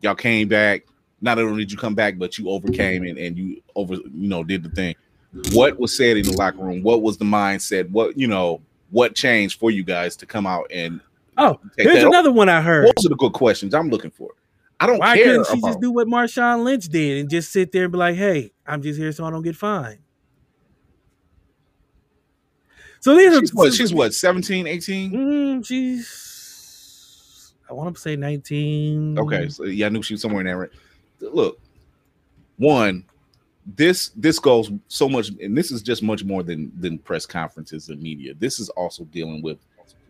Y'all came back. Not only did you come back, but you overcame and, and you over you know did the thing. What was said in the locker room? What was the mindset? What you know? What changed for you guys to come out and Oh, here's another one I heard. Those are the good questions I'm looking for. I don't Why care couldn't she about just do what Marshawn Lynch did and just sit there and be like, "Hey, I'm just here so I don't get fined." So these she's are what she's what 17, 18? Mm, she's I want to say 19. Okay, so yeah, I knew she was somewhere in that range. Look, one, this this goes so much, and this is just much more than than press conferences and media. This is also dealing with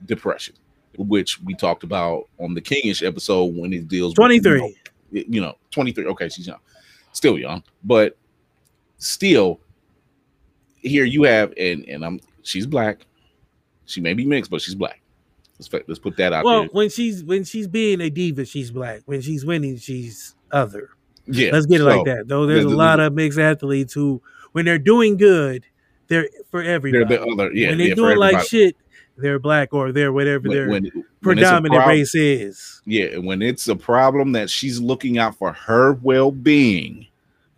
depression, which we talked about on the Kingish episode when it deals with, 23. You know, you know, 23. Okay, she's young, still young, but still, here you have, and and I'm she's black. She may be mixed, but she's black. Let's let's put that out Well, there. when she's when she's being a diva, she's black. When she's winning, she's other. Yeah, Let's get it like that. Though there's a there's- lot of mixed athletes who, when they're doing good, they're for They're the other, yeah. when they're yeah, doing like shit, they're black or they're whatever When- their when- when predominant prob- race is. Yeah, when it's a problem that she's looking out for her well being.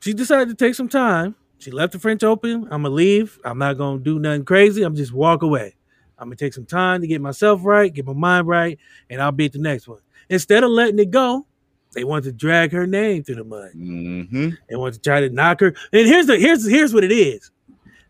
She decided to take some time. She left the French Open. I'm gonna leave. I'm not gonna do nothing crazy. I'm just walk away. I'm gonna take some time to get myself right, get my mind right, and I'll be at the next one. Instead of letting it go, they want to drag her name through the mud. Mm-hmm. They want to try to knock her. And here's the here's here's what it is.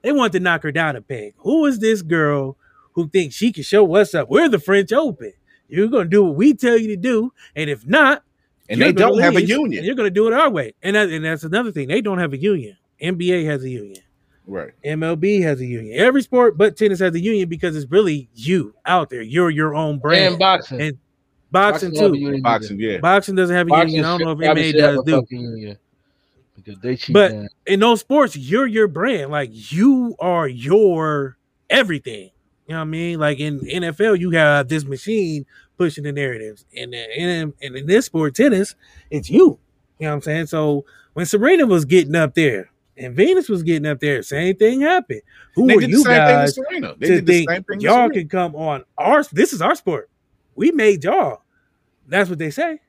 They want to knock her down a peg. Who is this girl who thinks she can show what's up? We're the French Open. You're gonna do what we tell you to do, and if not, And they don't have a union. You're gonna do it our way, and that, and that's another thing. They don't have a union. NBA has a union. Right. MLB has a union. Every sport but tennis has a union because it's really you out there. You're your own brand. And boxing. And boxing don't have a too. union Boxing, yeah. Boxing doesn't have a Boxing union. I don't know if should- probably MMA does a do. union. Because they cheat But man. in those sports, you're your brand. Like you are your everything. You know what I mean? Like in NFL, you have this machine pushing the narratives, and in, and in this sport, tennis, it's you. You know what I'm saying? So when Serena was getting up there and Venus was getting up there, same thing happened. Who They are did the you same thing guys with Serena. They to did the think same thing with y'all can come on our? This is our sport. We made y'all. That's what they say.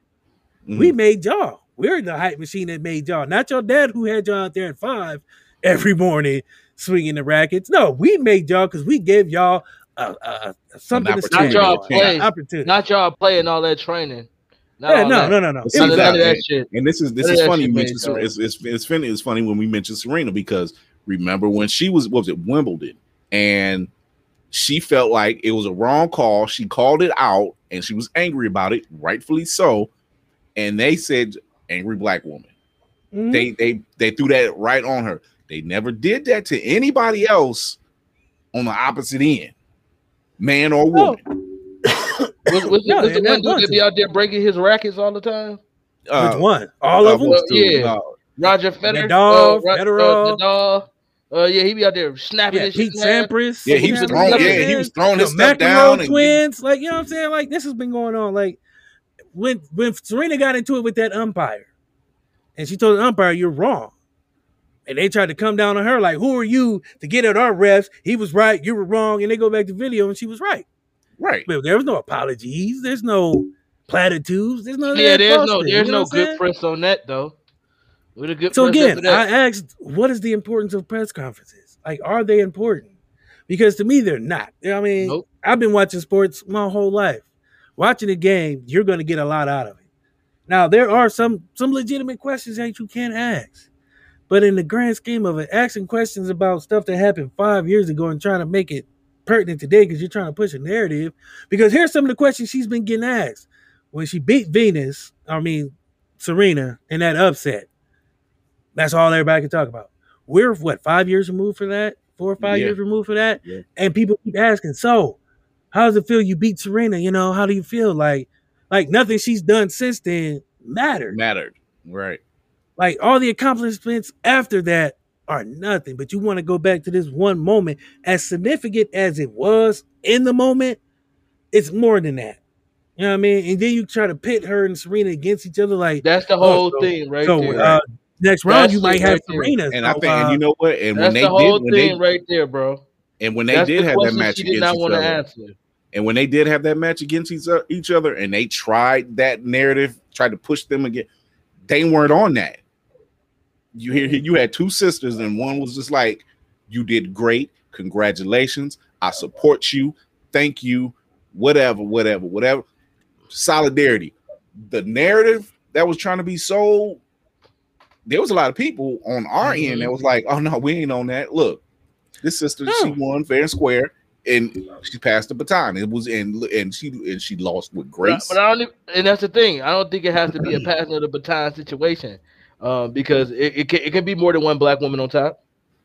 We Mhm. made y'all. We're the hype machine that made y'all. Not your dad who had y'all out there at five every morning swinging the rackets. No, we made y'all because we gave y'all a, a, a- something to opportunity. stand Not y'all on. play. Opportunity. Not y'all playing all that training. Not yeah, all no, no, no, no. But It None was of, see, none of that- that shit. And this is this is funny. shit You made mentioned Serena. sense. It's, it's it's funny. It's funny when we mentioned Serena because remember when she was what was it Wimbledon and she felt like it was a wrong call. She called it out and she was angry about it, rightfully so. And they said angry black woman. Mhm. They they they threw that right on her. They never did that to anybody else on the opposite end, man or No. woman. Was, was, No, was the one dude that be out there breaking his rackets all the time? Uh, Which one? All uh, of them? what's Yeah. uh, Roger Federer. Nadal, uh, Federer. Uh, Nadal. Uh, yeah, he be out there snapping Yeah, his Pete in. Sampras. Yeah, he was throwing- yeah, he was throwing his stuff McEnroe down and- twins. Like, you know what I'm saying? Like, this has been going on. Like, when when Serena got into it with that umpire, and she told the umpire, "You're wrong," and they tried to come down on her, like, "Who are you to get at our refs? He was right, you were wrong," and they go back to video, and she was right. Right. But there was no apologies. There's no platitudes. There's no Yeah, there's no there's you know no what saying? good press on that though. With a good So press again. I asked, what is the importance of press conferences? Like, are they important? Because to me, they're not. You know what I mean, Nope. I've been watching sports my whole life. Watching a game, you're going to get a lot out of it. Now, there are some some legitimate questions that you can't ask, but in the grand scheme of it, asking questions about stuff that happened five years ago and trying to make it pertinent today because you're trying to push a narrative. Because here's some of the questions she's been getting asked when she beat Venus. I mean, Serena in that upset. That's all everybody can talk about. We're what five years removed for that, four or five Yeah. years removed for that, Yeah. and people keep asking. So, how does it feel you beat Serena? You know, how do you feel like, like nothing she's done since then mattered. Mattered. Right. Like all the accomplishments after that are nothing. But you want to go back to this one moment, as significant as it was in the moment. It's more than that. You know what I mean? And then you try to pit her and Serena against each other. Like That's the Oh, whole so- thing right so, there. uh, next round, That's you might have right there. Serena. And I So, think, and uh, you know what? And when That's they the did, whole when thing they, right there, bro. and when they That's did the have that match she did against not each want to other, answer. and when they did have that match against each, o- each other, and they tried that narrative, tried to push them again, they weren't on that. You hear, you had two sisters, and one was just like, "You did great, congratulations, I support you, thank you, whatever, whatever, whatever." Solidarity. The narrative that was trying to be sold, there was a lot of people on our end mm-hmm. that was like, "Oh no, we ain't on that." Look, this sister, she won fair and square, and she passed the baton. It was and and she and she lost with grace. But I don't, and that's the thing. I don't think it has to be a passing of the baton situation, um, because it, it can it can be more than one black woman on top.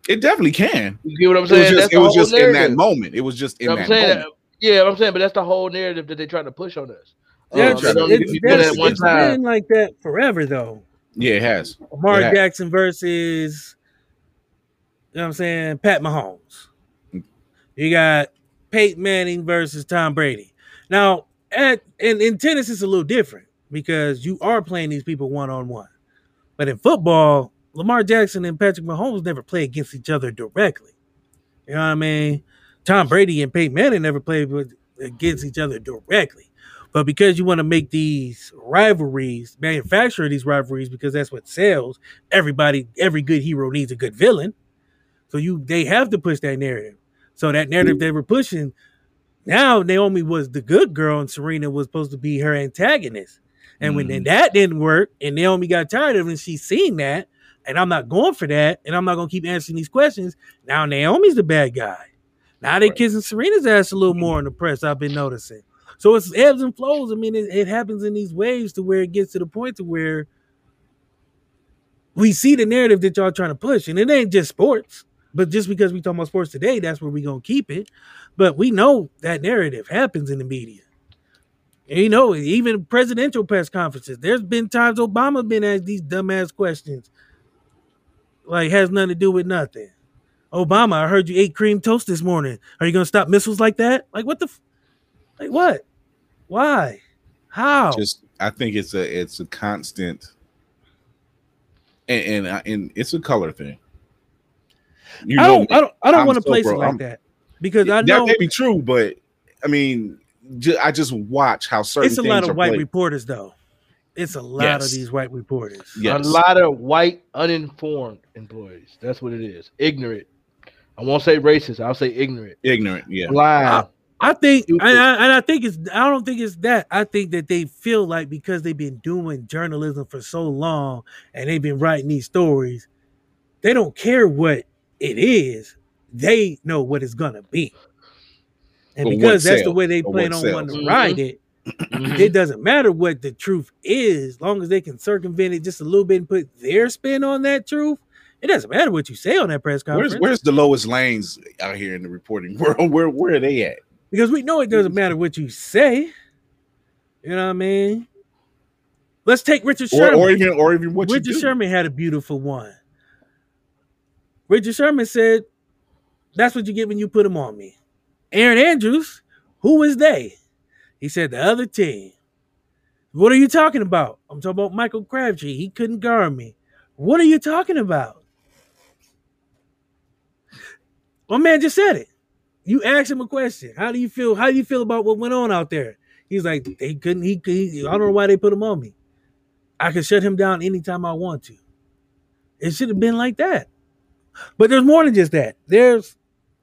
It definitely can. You get what I'm It was saying? just it was just in that moment. It was just in You know that saying? moment. Yeah, I'm saying, but that's the whole narrative that they try to push on us. Yeah, Um, it's, it's- need to be it's- doing it at one it's time. been like that forever, though. Yeah, it has. Lamar Yeah. Jackson versus, you know what I'm saying, Pat Mahomes. You got Peyton Manning versus Tom Brady. Now, at in, in tennis, it's a little different because you are playing these people one on one. But in football, Lamar Jackson and Patrick Mahomes never play against each other directly. You know what I mean? Tom Brady and Peyton Manning never played with, against each other directly. But because you want to make these rivalries, manufacture these rivalries because that's what sells. Everybody, every good hero needs a good villain. So you they have to push that narrative. So that narrative they were pushing, now Naomi was the good girl and Serena was supposed to be her antagonist. And when hmm. then that didn't work and Naomi got tired of it and she's seeing that, and I'm not going for that, and I'm not gonna keep answering these questions. Now Naomi's the bad guy. Now they Right. kissing Serena's ass a little more in the press. I've been noticing. So it's ebbs and flows. I mean, it, it happens in these waves to where it gets to the point to where we see the narrative that y'all trying to push, and it ain't just sports. But just because we talking about sports today, that's where we gonna keep it. But we know that narrative happens in the media. You know, even presidential press conferences. There's been times Obama been asked these dumbass questions, like has nothing to do with nothing. Obama, I heard you ate cream toast this morning. Are you gonna stop missiles like that? Like what the, f- like what? Why? How? just I think it's a it's a constant, and and, and it's a color thing. You I know don't, me. I don't, I don't want to so place bro, it like I'm- that because I that know may be true, but I mean, ju- I just watch how certain it's a things lot of white played. reporters though. It's a lot Yes. of these white reporters. Yes. A lot of white, uninformed employees. That's what it is. Ignorant. I won't say racist. I'll say ignorant. ignorant. Yeah, Blind. I think, and I, and I think it's. I don't think it's that. I think that they feel like because they've been doing journalism for so long and they've been writing these stories, they don't care what it is. They know what it's gonna be, and But because that's the way they plan on wanting to sells. write it, Mhm. it doesn't matter what the truth is, long as they can circumvent it just a little bit and put their spin on that truth. It doesn't matter what you say on that press conference where's where's the lowest lanes out here in the reporting world? Where where are they at? because we know it doesn't matter what you say. You know what I mean? Let's take Richard Or, Sherman. or even or even what Richard you do. Sherman had a beautiful one. Richard Sherman said, "That's what you get when you put them on me." Erin Andrews, who is they? He said the other team. What are you talking about? I'm talking about Michael Crabtree. He couldn't guard me. What are you talking about? My man just said it. You asked him a question. How do you feel? How do you feel about what went on out there? He's like, they couldn't. He, he I don't know why they put him on me. I can shut him down anytime I want to. It should have been like that. But there's more than just that. There's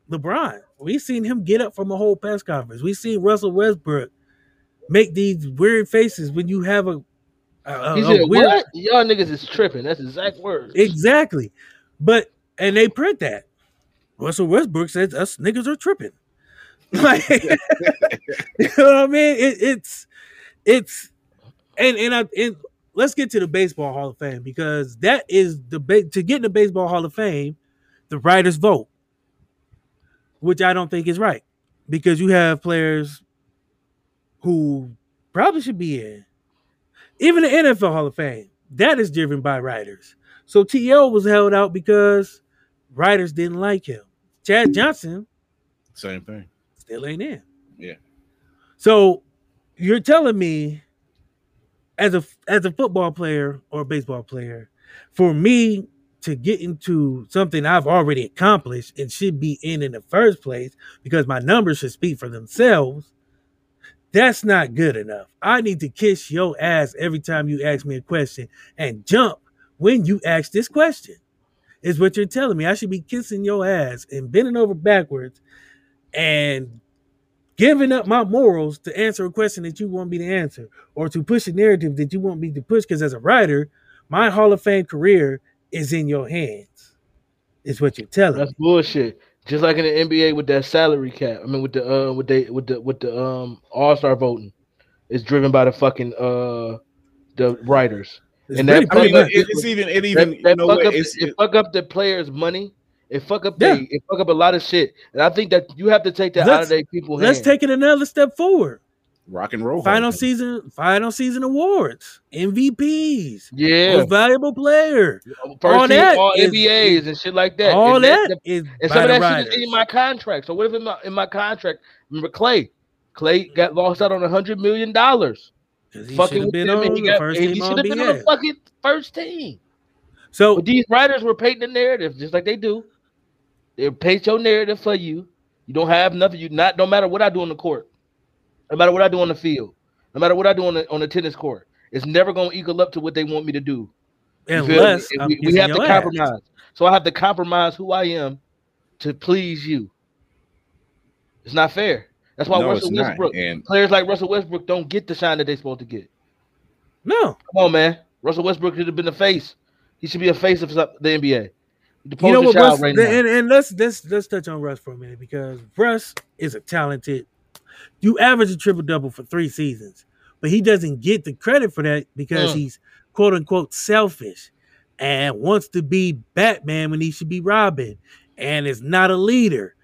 LeBron. We've seen him get up from a whole press conference. We've seen Russell Westbrook make these weird faces when you have a, a, a- He said, weird "What? Y'all niggas is tripping." That's exact words. exactly. But and they print that. Russell Westbrook says us niggas are tripping. Like, you know what I mean? It, it's it's and and I and let's get to the baseball Hall of Fame because that is the to get in the baseball Hall of Fame, the writers vote, which I don't think is right because you have players who probably should be in. Even the NFL Hall of Fame, that is driven by writers. So T.O. was held out because writers didn't like him. Chad Johnson Same thing. still ain't in. Yeah. So you're telling me, as a as a football player or a baseball player, for me to get into something I've already accomplished and should be in in the first place because my numbers should speak for themselves. That's not good enough. I need to kiss your ass every time you ask me a question and jump when you ask this question. Is what you're telling me. I should be kissing your ass and bending over backwards and giving up my morals to answer a question that you want me to answer or to push a narrative that you want me to push because as a writer my hall of fame career is in your hands is what you're telling That's me bullshit. Just like in the NBA with that salary cap. I mean, with the uh, with they with the with the um All Star voting, it's driven by the fucking uh the writers. It's and really that- I mean, Fuck it, it's even it even That, you that know fuck what, up, it's, it fuck up the players' money. It fuck up Yeah. they it fuck up a lot of shit. And I think that you have to take that out Let's- of their people. let's hands. take it another step forward rock and roll. final Hall season final season awards mvps yeah, most valuable player first all team, that all is- NBAs and shit like that. all and that is and some of the that shit is in my contract. So what if in my in my contract? Remember Clay? Clay got lost out on a hundred million dollars. he should Fucking have with been them, on and he, the got, first and team he should have been on the fucking first team. so But these writers were painting the narrative just like they do. They paint your narrative for you. You don't have nothing. You not no matter what I do on the court, no matter what I do on the field, no matter what I do on the on the tennis court, it's never gonna equal up to what they want me to do. You me? unless we, we have to your ass. compromise. So I have to compromise who I am to please you. It's not fair. That's why No, Russell. Westbrook, And players like Russell Westbrook, don't get the shine that they're supposed to get. No, Come on, man. Russell Westbrook should have been the face. He should be a face of the NBA. The you know what, Russ? right now. and, and let's let's let's touch on Russ for a minute because Russ is a talented. You average a triple double for three seasons, but he doesn't get the credit for that because Mm. he's quote unquote selfish and wants to be Batman when he should be Robin, and is not a leader.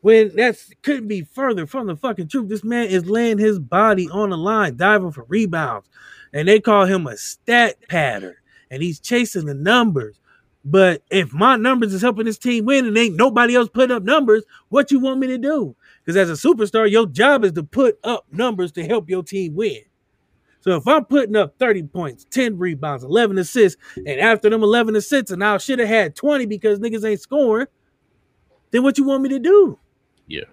When that's couldn't be further from the fucking truth. This man is laying his body on the line, diving for rebounds, and they call him a stat pattern, and he's chasing the numbers. But if my numbers is helping this team win and ain't nobody else putting up numbers, what you want me to do? Because as a superstar, your job is to put up numbers to help your team win. So if I'm putting up 30 points, 10 rebounds, 11 assists, and after them 11 assists, and I should have had 20 because niggas ain't scoring, then what you want me to do? Yeah.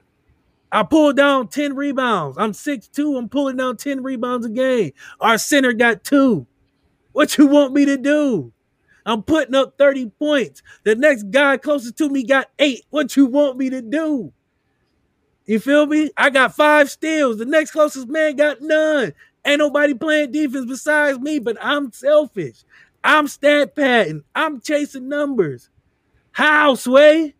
I pulled down 10 rebounds. I'm 6'2. I'm pulling down 10 rebounds a game. Our center got two. What you want me to do? I'm putting up 30 points. The next guy closest to me got eight. What you want me to do? You feel me? I got five steals. The next closest man got none. Ain't nobody playing defense besides me, but I'm selfish. I'm stat padding. I'm chasing numbers. How, Sway?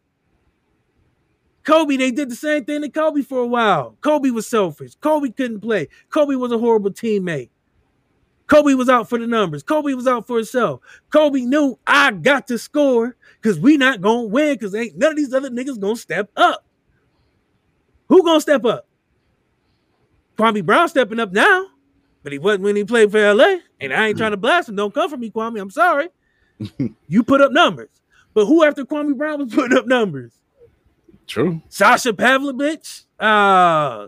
Kobe, they did the same thing to Kobe for a while. Kobe was selfish. Kobe couldn't play. Kobe was a horrible teammate. Kobe was out for the numbers. Kobe was out for himself. Kobe knew I got to score because we not gonna win because ain't none of these other niggas gonna step up. Who gonna step up? Kwame Brown stepping up now, but he wasn't when he played for LA. And I ain't trying to blast him. Don't come for me, Kwame. I'm sorry. you put up numbers. But who after Kwame Brown was putting up numbers? True. Sasha Pavlovich, uh,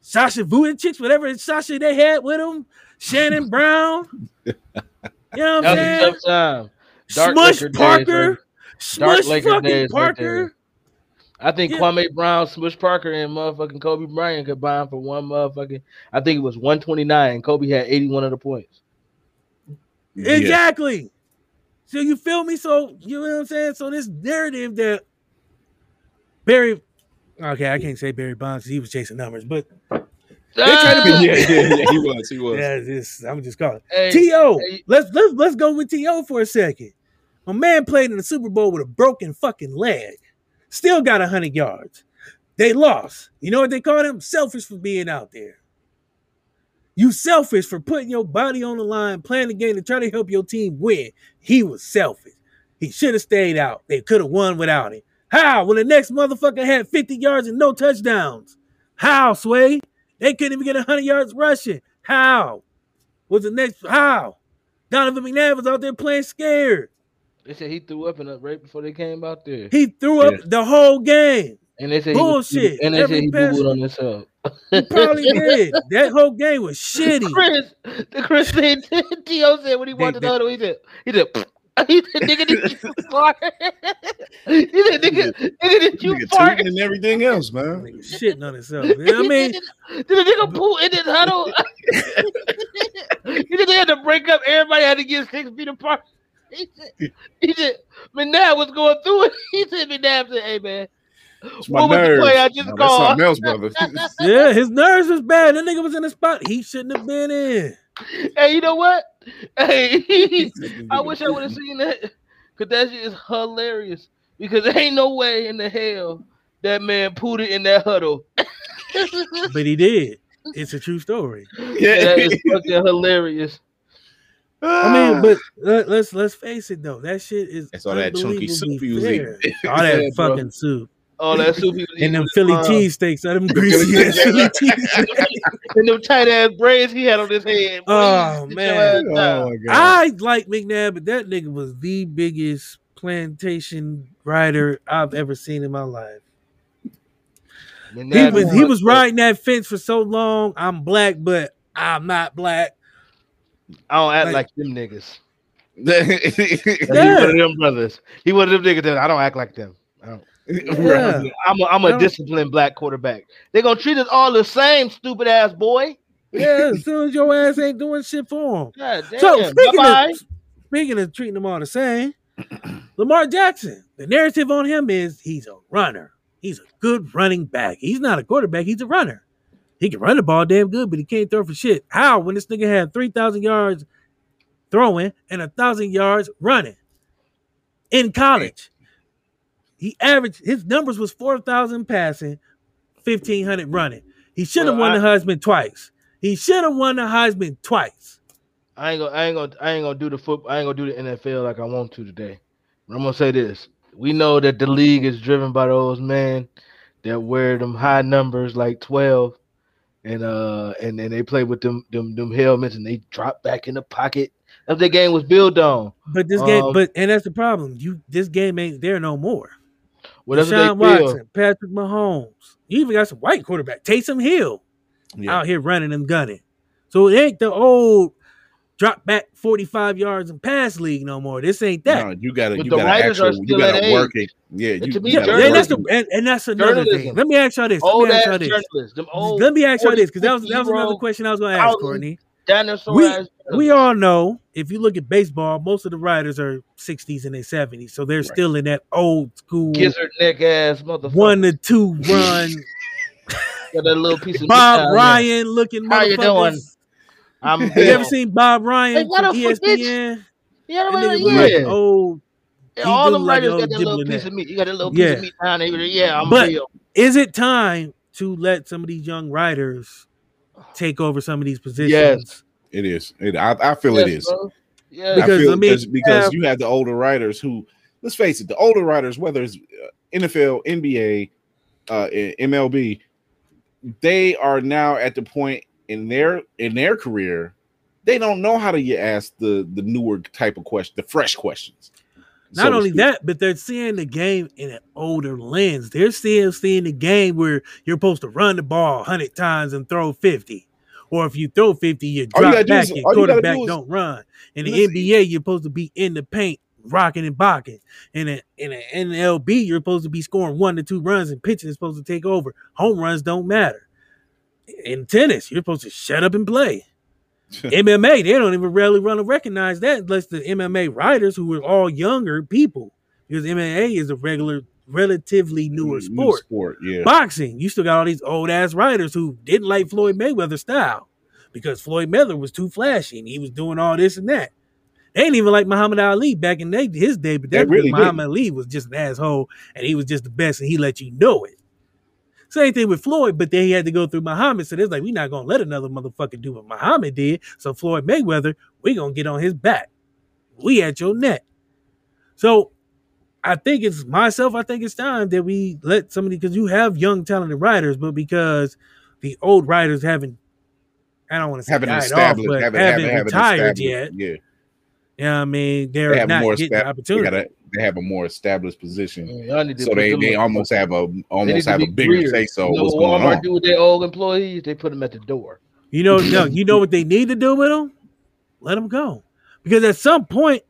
Sasha Vujacic, whatever Sasha they had with him, Shannon Brown. You know what I'm That was a saying? tough time. Dark Smush Laker days, Parker. Dark Smush Laker fucking days right Parker. there. I think Yeah. Kwame Brown, Smush Parker, and motherfucking Kobe Bryant combined for one motherfucking. I think it was 129. Kobe had 81 of the points. Yeah. Exactly. So you feel me? So you know what I'm saying? So this narrative that Barry, okay, I can't say Barry Bonds 'cause he was chasing numbers, but They tried to be, Ah! yeah, yeah, yeah, he was, he was. yeah, this I'm just calling. Hey, T.O. hey, let's let's let's go with T.O. for a second. My man played in the Super Bowl with a broken fucking leg, still got hundred yards. They lost. You know what they called him? Selfish for being out there. You selfish for putting your body on the line, playing the game to try to help your team win. He was selfish. He should have stayed out. They could have won without him. How? When the next motherfucker had 50 yards and no touchdowns. How, Sway? They couldn't even get 100 yards rushing. How? Was the next how? Donovan McNabb was out there playing scared. They said he threw up in it right before they came out there. He threw up Yeah. the whole game. And they said he Bullshit. and they said he pass- booed on himself. He probably did. That whole game was shitty. Chris, the Chris said, T.O. said when he walked They- the other way, he said, he said, he said, nigga, did you fart? he said, nigga, nigga, did you Nigga fart? tooting and everything else, man. Nigga shitting on himself. You know what I mean? did, did the nigga poo in his huddle? he said they had to break up. Everybody had to get six feet apart. He said, he said, McNabb was going through it. He said, McNabb said, hey, man, It's my what was the nerves. play I just No, that's called? something else, brother. Yeah, his nerves was bad. That nigga was in the spot. He shouldn't have been in. Hey, you know what? Hey, I wish I would have seen that because that shit is hilarious. Because there ain't no way in the hell that man put it in that huddle. But he did. It's a true story. yeah. that is fucking hilarious. I mean, but let, let's let's face it though. That shit is That's all that chunky soup he was fair. eating. All that Yeah, bro. fucking soup. All that soup he was And them eating, Philly uh, cheesesteaks, all them greasy ass Philly cheesesteaks. and them tight ass braids he had on his head. Boy, Oh, man. Oh my god. I like McNabb, but that nigga was the biggest plantation rider I've ever seen in my life. And He was he was- was riding that fence for so long. I'm black, but I'm not black. I don't act like- like, them niggas. Yeah. He one of them brothers. He one of them niggas that I don't act like them. I don't. Yeah. I'm a, I'm I a don't- disciplined black quarterback. They're gonna treat us all the same, stupid ass boy. Yeah, as soon as your ass ain't doing shit for him. God damn. So speaking Bye-bye. of speaking of treating them all the same, Lamar Jackson, the narrative on him is he's a runner. He's a good running back. He's not a quarterback, he's a runner. He can run the ball damn good, but he can't throw for shit. How when this nigga had 3,000 yards throwing and a thousand yards running in college? He averaged his numbers was 4,000 passing, 1,500 running. He should have Well, won the Heisman twice. He should have won the Heisman twice. I ain't gonna, I ain't gonna, I ain't gonna do the foot, I ain't gonna do the NFL like I want to today. But I'm gonna say this: we know that the league is driven by those men that wear them high numbers like 12, and uh, and then they play with them, them, them helmets, and they drop back in the pocket. That's what the game was built on. But this game, Um, but and that's the problem. You this game ain't there no more. Whatever Deshaun they feel. Watson, Patrick Mahomes. You even got some white quarterback. Taysom Hill Yeah. out here running and gunning. So it ain't the old drop back 45 yards and pass league no more. This ain't that. No, you gotta But you gotta writers are actually you gotta work it. Yeah, you, to you me, yeah, gotta yeah, that's the and, and that's another thing. Let me ask y'all this. Let me ask y'all this. journalists, them old Let me ask y'all this because that was that was another question I was going to ask, Courtney. We- We all know if you look at baseball, most of the riders are 60s and their 70s, so they're Right. still in that old school gizzard neck ass motherfucker. one to two run. Got that little piece of Bob down there. Ryan looking How you doing? I'm You ever seen Bob Ryan Hey, what from the fuck, bitch? ESPN? Yeah, That man, like yeah. an old. Yeah, all do them writers old got that little piece neck. of meat. You got that little piece Yeah. of meat down there. Yeah, I'm But- real. Is it time to let some of these young writers take over some of these positions? Yes. It is. It, I, I feel Yes, it is. bro. Yeah. Because, I feel I mean, because, because have- you have the older writers who, let's face it, the older writers, whether it's uh, NFL, NBA, uh, MLB, they are now at the point in their in their career, they don't know how to ask the the newer type of question, the fresh questions. Not to only that, but they're seeing the game in an older lens. They're still seeing the game where you're supposed to run the ball 100 times and throw 50. Or if you throw 50, you you drop gotta back is- and you quarterback do don't run. In the Listen. NBA, you're supposed to be in the paint, rocking and bocking. In a, in a MLB, you're supposed to be scoring one to two runs and pitching is supposed to take over. Home runs don't matter. In tennis, you're supposed to shut up and play. MMA, they don't even really run to recognize that unless the MMA writers who are all younger people, because MMA is a regular, relatively newer New sport. sport, yeah. Boxing, you still got all these old ass writers who didn't like Floyd Mayweather style because Floyd Mayweather was too flashy and he was doing all this and that. They didn't even like Muhammad Ali back in his day, but that's really Muhammad Ali was just an asshole and he was just the best and he let you know it. Same thing with Floyd, but then he had to go through Muhammad. So it's like, we're not gonna let another motherfucker do what Muhammad did. So Floyd Mayweather, we gonna get on his back. We at your neck. So I think it's myself, I think it's time that we let somebody because you have young talented writers, but because the old writers haven't I don't want to say Haven't died off, established, but haven't, haven't, haven't, retired established- yet. Yeah, You know what I mean? they They're have a not more getting the established. They, gotta, they have a more established position, Y'all need to so they they almost have a almost have a bigger greeted. say so You know what's what going Walmart on. do with their old employees? They put them at the door. You know, no, you know what they need to do with them? Let them go. Because at some point,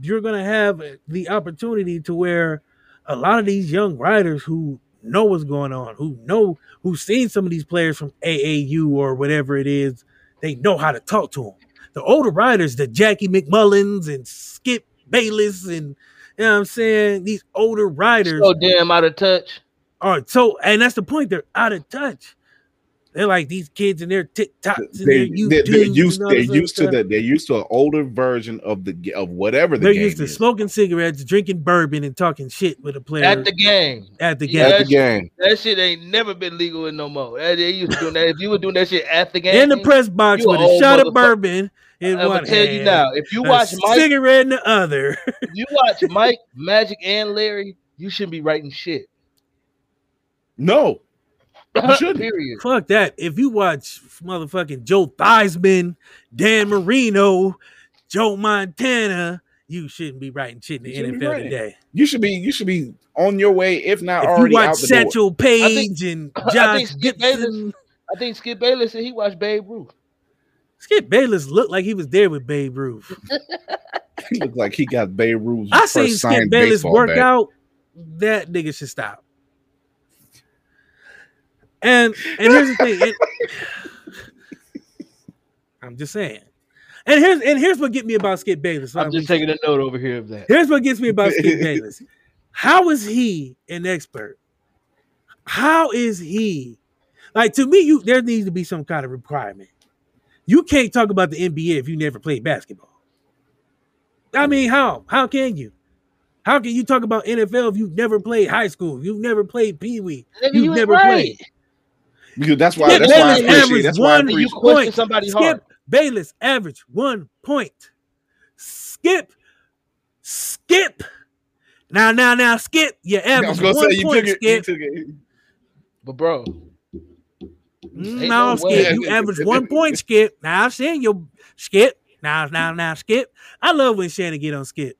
you're going to have the opportunity to where a lot of these young writers who know what's going on, who know, who've seen some of these players from AAU or whatever it is, they know how to talk to them. The older writers, the Jackie MacMullans and Skip Bayless and, you know what I'm saying? These older writers So damn out of touch. are so, and that's the point, they're out of touch. They're like these kids and their TikToks and They, their they, YouTubes. they're used. and all They're used to stuff. the. They're used to an older version of the of whatever the They're game used to is. smoking cigarettes, drinking bourbon, and talking shit with a player At the game. at the Yeah, game. At the game. That shit ain't never been legal in no more. That- They used to do that. If you were doing that shit at the game, in the press box with a a shot of motherfucker. bourbon in I'm one gonna tell you now. If you watch Mike, cigarette in the other. if you watch Mike, Magic, and Larry, you shouldn't be writing shit. No, You shouldn't. Period. Fuck that. If you watch motherfucking Joe Theismann, Dan Marino, Joe Montana, you shouldn't be writing shit in the You shouldn't be NFL today. you should be. You should be on your way, if not If you already watch out the door. Satchel Paige and I think Skip Bayless- I think Skip Bayless said he watched Babe Ruth. Skip Bayless looked like he was there with Babe Ruth. He looked like he got Babe Ruth's I first seen Skip signed Bayless baseball work bat. out. That nigga should stop. And and here's the thing. it- I'm just saying. And here's and here's what get me about Skip Bayless. I'm just taking a note over here of that. Here's what gets me about Skip Bayless. How is he an expert? How is he? Like to me, you there needs to be some kind of requirement. You can't talk about the NBA if you never played basketball. I mean, how? How can you? How can you talk about NFL if you've never played high school? You've never played Pee Wee. You You've was never right. played. Because that's why Skip that's why I appreciate averaged that's why I one You appreciate question point. somebody's Skip heart. Bayless averaged one point. Skip, skip. Now, now, now, skip. You I was gonna one say you point. took it, you skip. took it. But bro, Mm, Ain't Mm, no, no skip. way. You average one point. Skip. Now I'm saying your skip. Now, now, now, skip. I love when Shannon get on skip.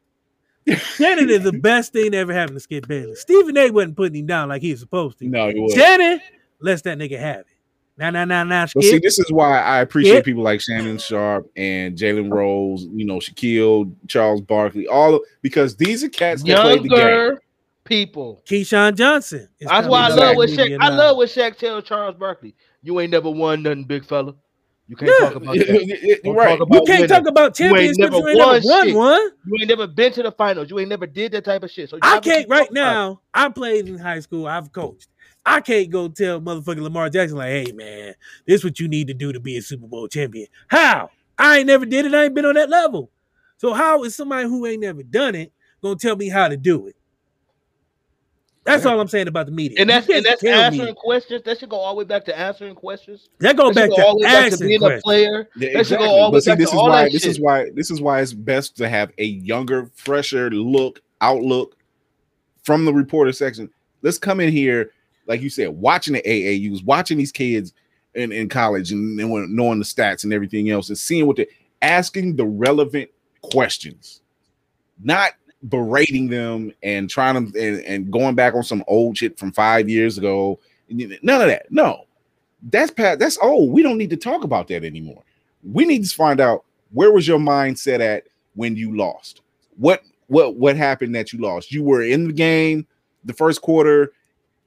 Shannon is the best thing that ever happened to Skip Bayless. Stephen A. wasn't putting him down like he was supposed to. No, he was. Shannon lets that nigga have it. Now, now, now, now, But see, skip. this is why I appreciate Skip. people like Shannon Sharpe and Jalen Rose, you know, Shaquille, Charles Barkley, all of, because these are cats that played the game. younger people. Keyshawn Johnson. That's why I love what maybe Shaq. I love what Shaq tells Charles Barkley. You ain't never won nothing, big fella. You can't Yeah. talk about that. Don't right. about You can't winning. talk about You ain't never You ain't never won won one. You ain't never been to the finals. You ain't never did that type of shit. So I can't right now. I played in high school. I've coached. I can't go tell motherfucking Lamar Jackson like, "Hey man, this what you need to do to be a Super Bowl champion." How? I ain't never did it. I ain't been on that level. So how is somebody who ain't never done it gonna tell me how to do it? That's all I'm saying about the media. And that's can't and that's tell me- answering questions. That should go all the way back to answering questions. That go That back should to go all the way back to asking being a questions. player. Yeah, That should go all the way see, back this to is all why that this is why this is why it's best to have a younger, fresher look, outlook from the reporter section. Let's come in here, like you said, watching the AAUs, watching these kids in, in college and, and knowing the stats and everything else, and seeing what they're asking the relevant questions, not berating them and trying to and, and going back on some old shit from five years ago. None of that. No, that's past. That's old. We don't need to talk about that anymore. We need to find out where was your mindset at when you lost. What what what happened that you lost? You were in the game the first quarter.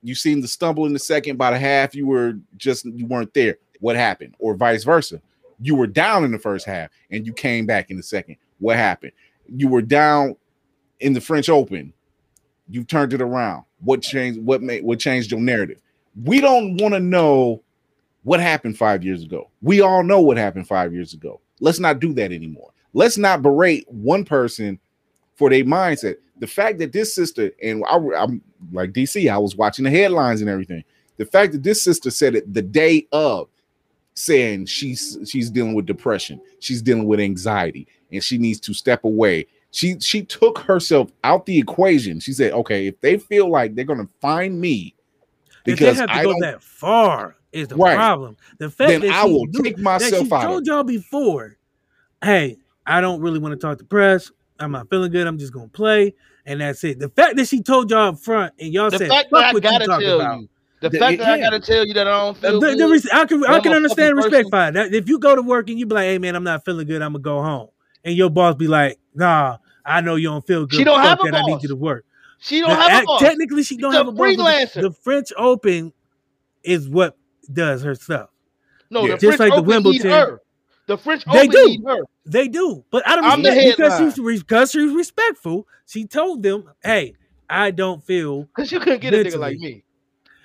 You seemed to stumble in the second. By the half, you were just you weren't there. What happened? Or vice versa. You were down in the first half and you came back in the second. What happened? You were down in the French Open. you've turned it around. What changed? What made what changed your narrative? We don't want to know what happened five years ago. We all know what happened five years ago. Let's not do that anymore. Let's not berate one person for their mindset. The fact that this sister and I, am like DC, I was watching the headlines and everything. The fact that this sister said it the day of, saying she's she's dealing with depression, she's dealing with anxiety, and she needs to step away. She she took herself out the equation. She said, "Okay, if they feel like they're gonna find me If they because have to I go don't that far is the Right. problem. The fact then that I will knew- take that myself she out of told y'all before, hey, I don't really want to talk to press. I'm not feeling good. I'm just gonna play, and that's it. The fact that she told y'all up front and y'all The said, fact "Fuck that I what you gotta talking tell about." you, the The- fact that I gotta tell you that I don't feel the, good. res- I can I can understand respect person. for that. If you go to work and you be like, "Hey man, I'm not feeling good. I'm gonna go home," and your boss be like, "Nah, I know you don't feel good. She don't have a that. I need you to work." she don't The have act- a boss. Technically, she don't She's a have a boss. but freelancer. The, the French Open is what does her stuff. No, Yeah. the Just French like the Open need Wimbledon. her. The French Open They do. need her. They do, but I don't I'm the respect because she's because she's respectful. She told them, "Hey, I don't feel," Cause you couldn't get a nigga like me.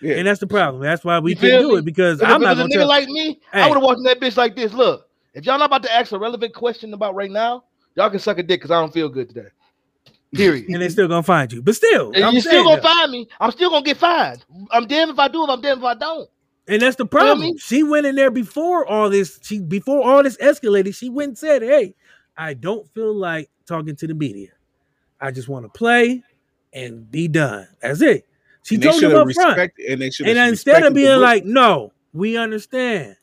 Yeah. and that's the problem. That's why we You couldn't do it because Cause I'm if not a nigga tell. like me, I would have walked in that bitch like this. Look, if y'all not about to ask a relevant question about right now, y'all can suck a dick because I don't feel good today. Period. and they still gonna find you, but still, And I'm you still gonna that. find me. I'm still gonna get fined. I'm damned if I do. If I'm damned if I don't. And that's the Feel problem. me? She went in there before all this. She before all this escalated. She went and said, "Hey, I don't feel like talking to the media. I just want to play and be done. That's it." She And they told them should up have front. and they should And have instead of being like, "No, we understand,"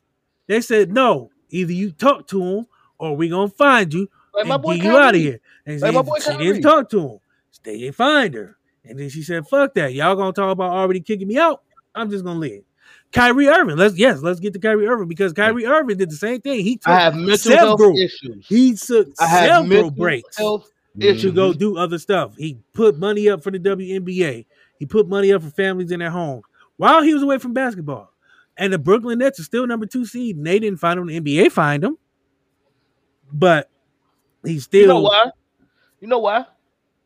they said, "No, either you talk to him or we gonna find you Like my and boy get you out of here." And Like she, my boy she didn't talk to him. They didn't find her. And then she said, "Fuck that! Y'all gonna talk about already kicking me out? I'm just gonna leave." Kyrie Irving. Let's yes, let's get to Kyrie Irving because Kyrie Irving did the same thing. He took I have mental health issues. He took I have several mental breaks health to go do other stuff. He put money up for the WNBA. He put money up for families in their homes while he was away from basketball. And the Brooklyn Nets are still number two seed, and they didn't find him. The NBA find him. but he's still You know why? You know why?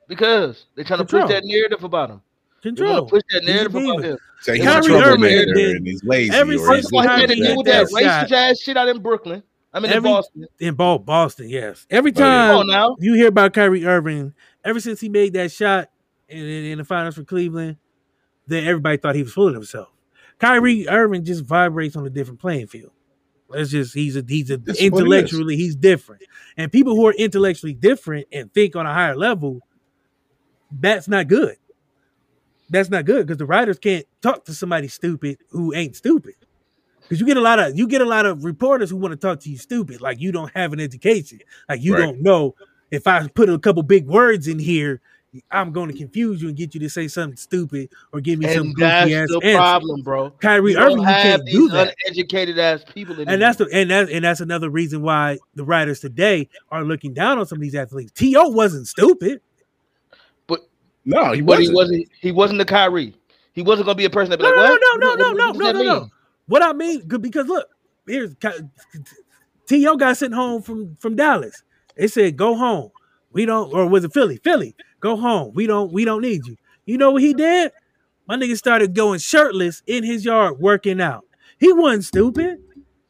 Because they're trying to push that narrative about him. They're control. push that He's narrative about diva. him. Say he's Kyrie Irving did- and he's lazy. ever or since he's First he Kyrie had to Kyrie with that that racist ass shit out in Brooklyn. I mean, in Boston. in Bo- Boston, yes. Every Oh, yeah. time Come you hear about Kyrie Irving, ever since he made that shot in, in, in the finals for Cleveland, then everybody thought he was fooling himself. Kyrie Irving just vibrates on a different playing field. It's just he's a he's a That's it is. intellectually he's different, and people who are intellectually different and think on a higher level, that's not good. That's not good because the writers can't talk to somebody stupid who ain't stupid. Because you get a lot of you get a lot of reporters who want to talk to you stupid, like you don't have an education, like you Right. don't know. If I put a couple big words in here, I'm going to confuse you and get you to say something stupid or give me some And goofy that's ass the answer. problem, bro. Kyrie You Irving, don't you have can't do these that. uneducated ass people anymore. And that's the and that's and that's another reason why the writers today are looking down on some of these athletes. To wasn't stupid. But no, he but wasn't. he wasn't. He wasn't the Kyrie. He wasn't gonna be a person that be No, like, no, what? no, no, What- no, what- no, what no, no, no. What I mean, because look, here's T.O. got sent home from from Dallas. They said, "Go home. We don't." Or was it Philly? Philly, go home. We don't. We don't need you. You know what he did? My nigga started going shirtless in his yard working out. He wasn't stupid.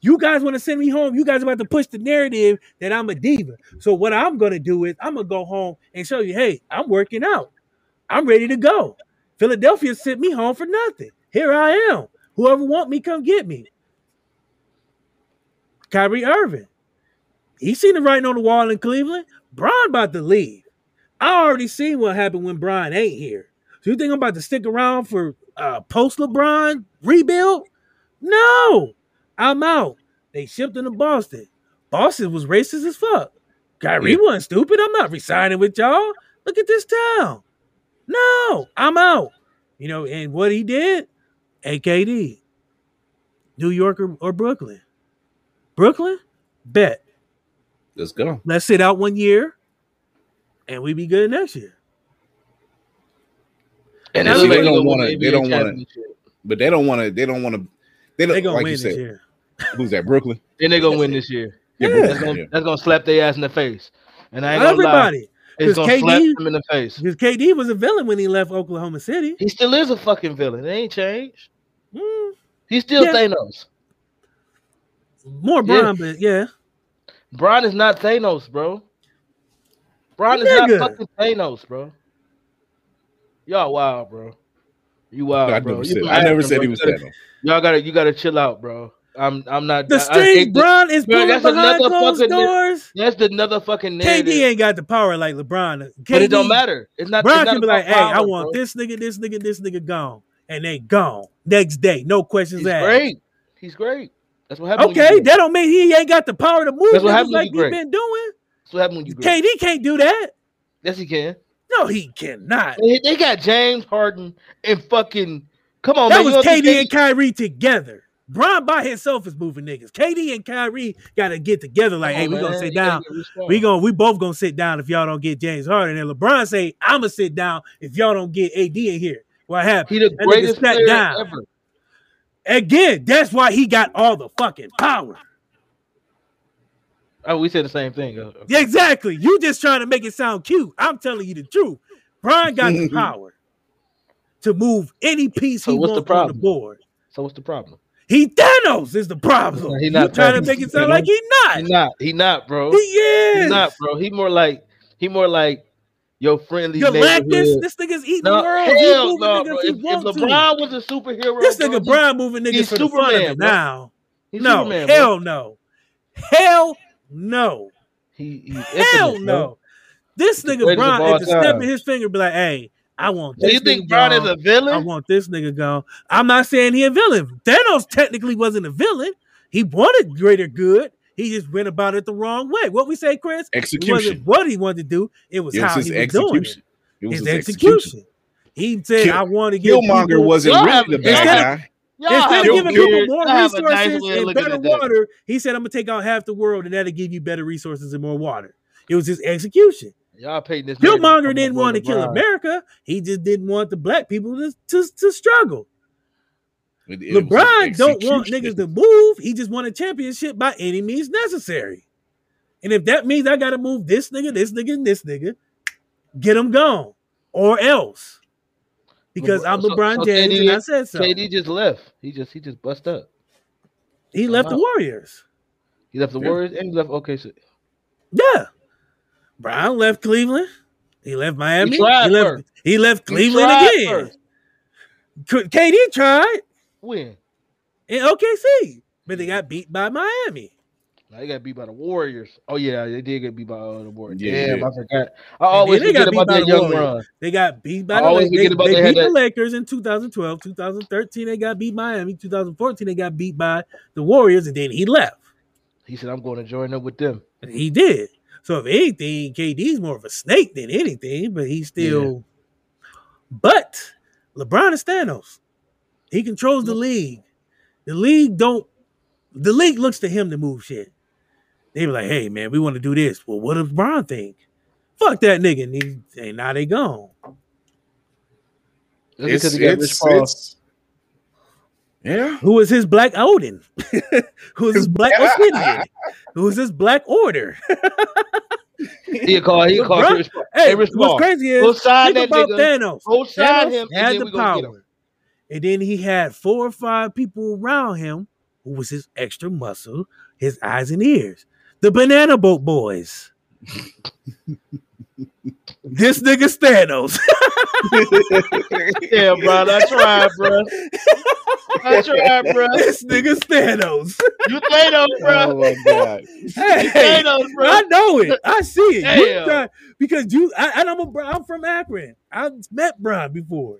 You guys want to send me home? You guys about to push the narrative that I'm a diva. So what I'm gonna do is I'm gonna go home and show you, hey, I'm working out. I'm ready to go. Philadelphia sent me home for nothing. Here I am. Whoever want me, come get me. Kyrie Irving. He seen the writing on the wall in Cleveland. Bron about to leave. I already seen what happened when Bron ain't here. So you think I'm about to stick around for uh, post LeBron rebuild? No, I'm out. They shipped him to Boston. Boston was racist as fuck. Kyrie Yeah. wasn't stupid. I'm not resigning with y'all. Look at this town. No, I'm out. You know, and what he did, AKD, New York or, or Brooklyn. Brooklyn, bet. Let's go. Let's sit out one year, and we be good next year. And Now they don't wanna- they don't wanna- But they don't want to. They don't want to. They They don't They gonna like win you this said. year. Who's that? Brooklyn. And they're gonna win this year. Yeah, Yeah. That's gonna that's gonna slap their ass in the face. And I ain't gonna lie, Everybody, it's 'Cause gonna slap KD them in the face. because KD was a villain when he left Oklahoma City. He still is a fucking villain. It ain't changed. Mm, He's still Yeah. Thanos. more Yeah. But yeah, Bron is not Thanos, bro. Bron is Nigga. not fucking Thanos, bro. Y'all wild, bro. You wild, I bro. never said. I never Akron, said bro. he was You gotta- Thanos. Y'all gotta you gotta chill out, bro. I'm I'm not the I- I strings hate that- Bron is Bro, that's behind another closed fucking- doors. That's the another fucking narrative. KD ain't got the power like LeBron. KD, but it don't matter. It's not. Bron it's not can be about like, "Hey, I want bro. this nigga, this nigga, this nigga gone," and they gone next day, no questions He's asked. great. He's great. That's what happened. Okay, that don't mean he ain't got the power to move That's what happened like he great. been doing. That's what happened when you great. KD can't do that. Yes, he can. No, he cannot. They, they got James Harden and fucking. Come on, That man. was You don't think KD and Kyrie together. Bron by himself is moving niggas. KD and Kyrie got to get together. Like, Come hey, we gonna sit down. We gonna we both gonna sit down if y'all don't get James Harden. And LeBron say, I'ma sit down if y'all don't get AD in here. What happened? He the That greatest sat player down. ever. Again, that's why he got all the fucking power. Oh, we said the same thing. Uh, Yeah, exactly. You just trying to make it sound cute. I'm telling you the truth. Bron got the power to move any piece So he what's the wants on the problem? board. So what's the problem? He Thanos is the problem. He He not not trying to make it sound like he not. He not. He not, bro. He is. He not, bro. He more like he more like your friendly Galactus. neighborhood. This nigga's eating No, the world. He hell moving no, niggas bro. he If, if want to. LeBron was a superhero, This nigga he- Bron moving niggas he's for the fun of Superman, it bro. now. he's No, Superman, bro. hell no. Hell no. He, he's Hell infamous, bro. no. This the nigga greatest of Bron at the step time. of his finger be like, hey, I want So this you think nigga Brian gone. is a villain? I want this nigga gone. I'm not saying he a villain. Thanos technically wasn't a villain. He wanted greater good. He just went about it the wrong way. What we say, Chris? It wasn't Execution. what he wanted to do. It was It was how his he was doing it. It was His, his execution. execution. He said, Kill- "I want to get Killmonger people- wasn't Y'all really have- the bad instead guy. Y'all Instead of giving Kill- people more y'all have a nice resources and better water, he said, "I'm gonna take out half the world, and that'll give you better resources and more water." It was his execution. Y'all painting this. narrative Killmonger didn't want to kill America. He just didn't want the black people to, to, to struggle. It- it LeBron don't want niggas to move. He just won a championship by any means necessary. And if that means I gotta move this nigga, this nigga, and this nigga, get him gone. Or else. Because I'm LeBron so James KD and I said so. KD just left. He just he just bust up. He left the. Warriors. He left the Warriors and he left OKC. Yeah. Bron left Cleveland. He left Miami. He, tried left first. he left Cleveland tried again. first. KD tried When? in OKC, but they got beat by Miami. Now they got beat by the Warriors. Oh yeah, they did get beat by uh, the Warriors. Yeah, Damn, yeah. I forgot. I always they got forget beat about by that the young Warriors. run. They got beat by I the always Lakers. forget They, about they they had beat the that- Lakers in 2012. 2013, they got beat Miami. 2014, they got beat by the Warriors, and then he left. He said, "I'm going to join up with them." And he did. So if anything, KD's more of a snake than anything, but he's still. But LeBron is Thanos. He controls the league. The league don't. The league looks to him to move shit. They be like, "Hey man, we want to do this." Well, what does LeBron think? Fuck that nigga. And, he, and now they gone. That's It's, because he got Rich it's, Paul. it's, yeah. Who was his black Odin? Who was his black Ophidian? Who was his black order? He call he call LeBron- Rich Paul. Hey, Hey, Rich what's crazy is Go sign think that about nigga. Thanos. Go sign Thanos him. had and the we gonna get power. And then he had four or five people around him who was his extra muscle, his eyes and ears. The Banana Boat Boys. this nigga Thanos. Yeah, bro. I tried, bro. I tried, bro. this nigga Thanos. You Thanos, bro. Oh my god. hey, Thanos, bro. I know it. I see it. You try- because you, I, and I'm a, Bron- I'm from Akron. I've met Bron before,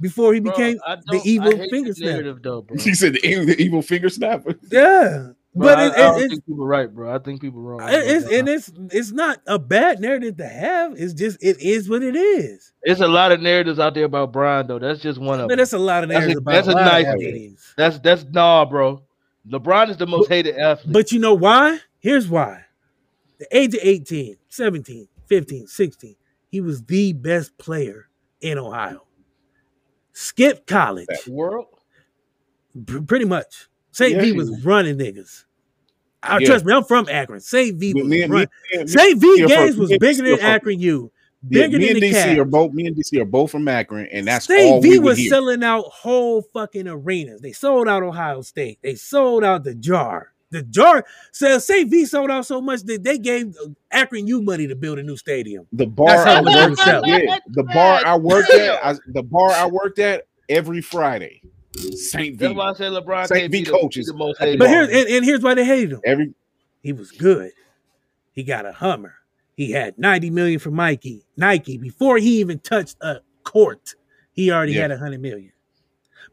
before he Bro, became the evil I finger snapper. narrative, though, bro. He said the, evil- the evil finger snapper. Yeah, Bro, but I, it, I it's think people right, bro. I think people wrong. It- It's, and it's it's not a bad narrative to have. It's just it is what it is. It's a lot of narratives out there about Bron, though. That's just one of Man, them. that's a lot of That's a- narratives about that's a a lot of nice- That's that's nah, bro. LeBron is the most hated athlete. But you know why? Here's why. The age of 18, 17, 15, 16, he was the best player in Ohio. Skipped college, world. pr- pretty much. St. Yeah, V was running niggas. I Yeah. trust me, I'm from Akron. St. V was Me running. me St. V games was bigger than Akron U. Yeah, Bigger me than and DC Cavs. are both. Me and DC are both from Akron, and that's all State we V was hear. selling out whole fucking arenas. They sold out Ohio State. They sold out the jar. The jar. So St. V sold out so much that they gave Akron U money to build a new stadium. The bar I worked at, yeah, the bar I worked at, I, the bar I worked at every Friday, Saint That's V, why I said LeBron Saint can't V be coaches. the most But hated. But here's and, and here's why they hated him. every He was good. He got a Hummer. He had 90 million from Nike. Nike before he even touched a court. He already Yeah. had a hundred million.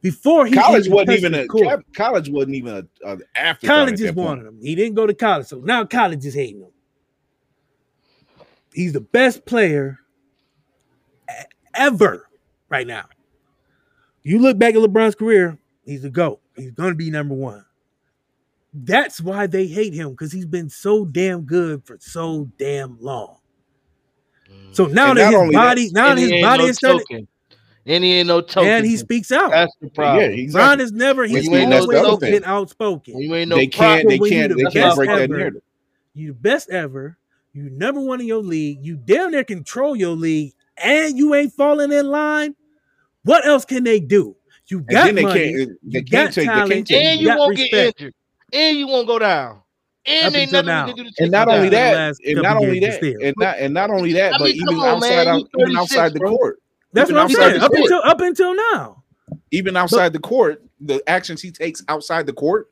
Before he college even wasn't even a court. college wasn't even a, a after College just wanted him. He didn't go to college, so now college is hating him. He's the best player ever right now. You look back at LeBron's career, he's a GOAT. He's going to be number one. That's why they hate him because he's been so damn good for so damn long. So mm. now And that not his only that, body, now that his body no is starting, token. And he ain't no token. and he speaks out. That's the problem. Yeah, Ron exactly. has never, he's you ain't no always token. been outspoken. When you ain't no they can't. They you can't. the They best can't break that ever. narrative. you the best ever. You number one in your league. You damn near control your league, and you ain't falling in line. What else can they do? You And got then they money. Uh, can't. They you can't got take. They talent, can't take. and you got won't get injured, and you won't go down, and Up they never now. can do the And not only that, and not only that, and not and not only that, I but mean, even on, outside out, even 36, outside the court, That's even what I'm saying. Up court. until up until now, even outside the court, the actions he takes outside the court,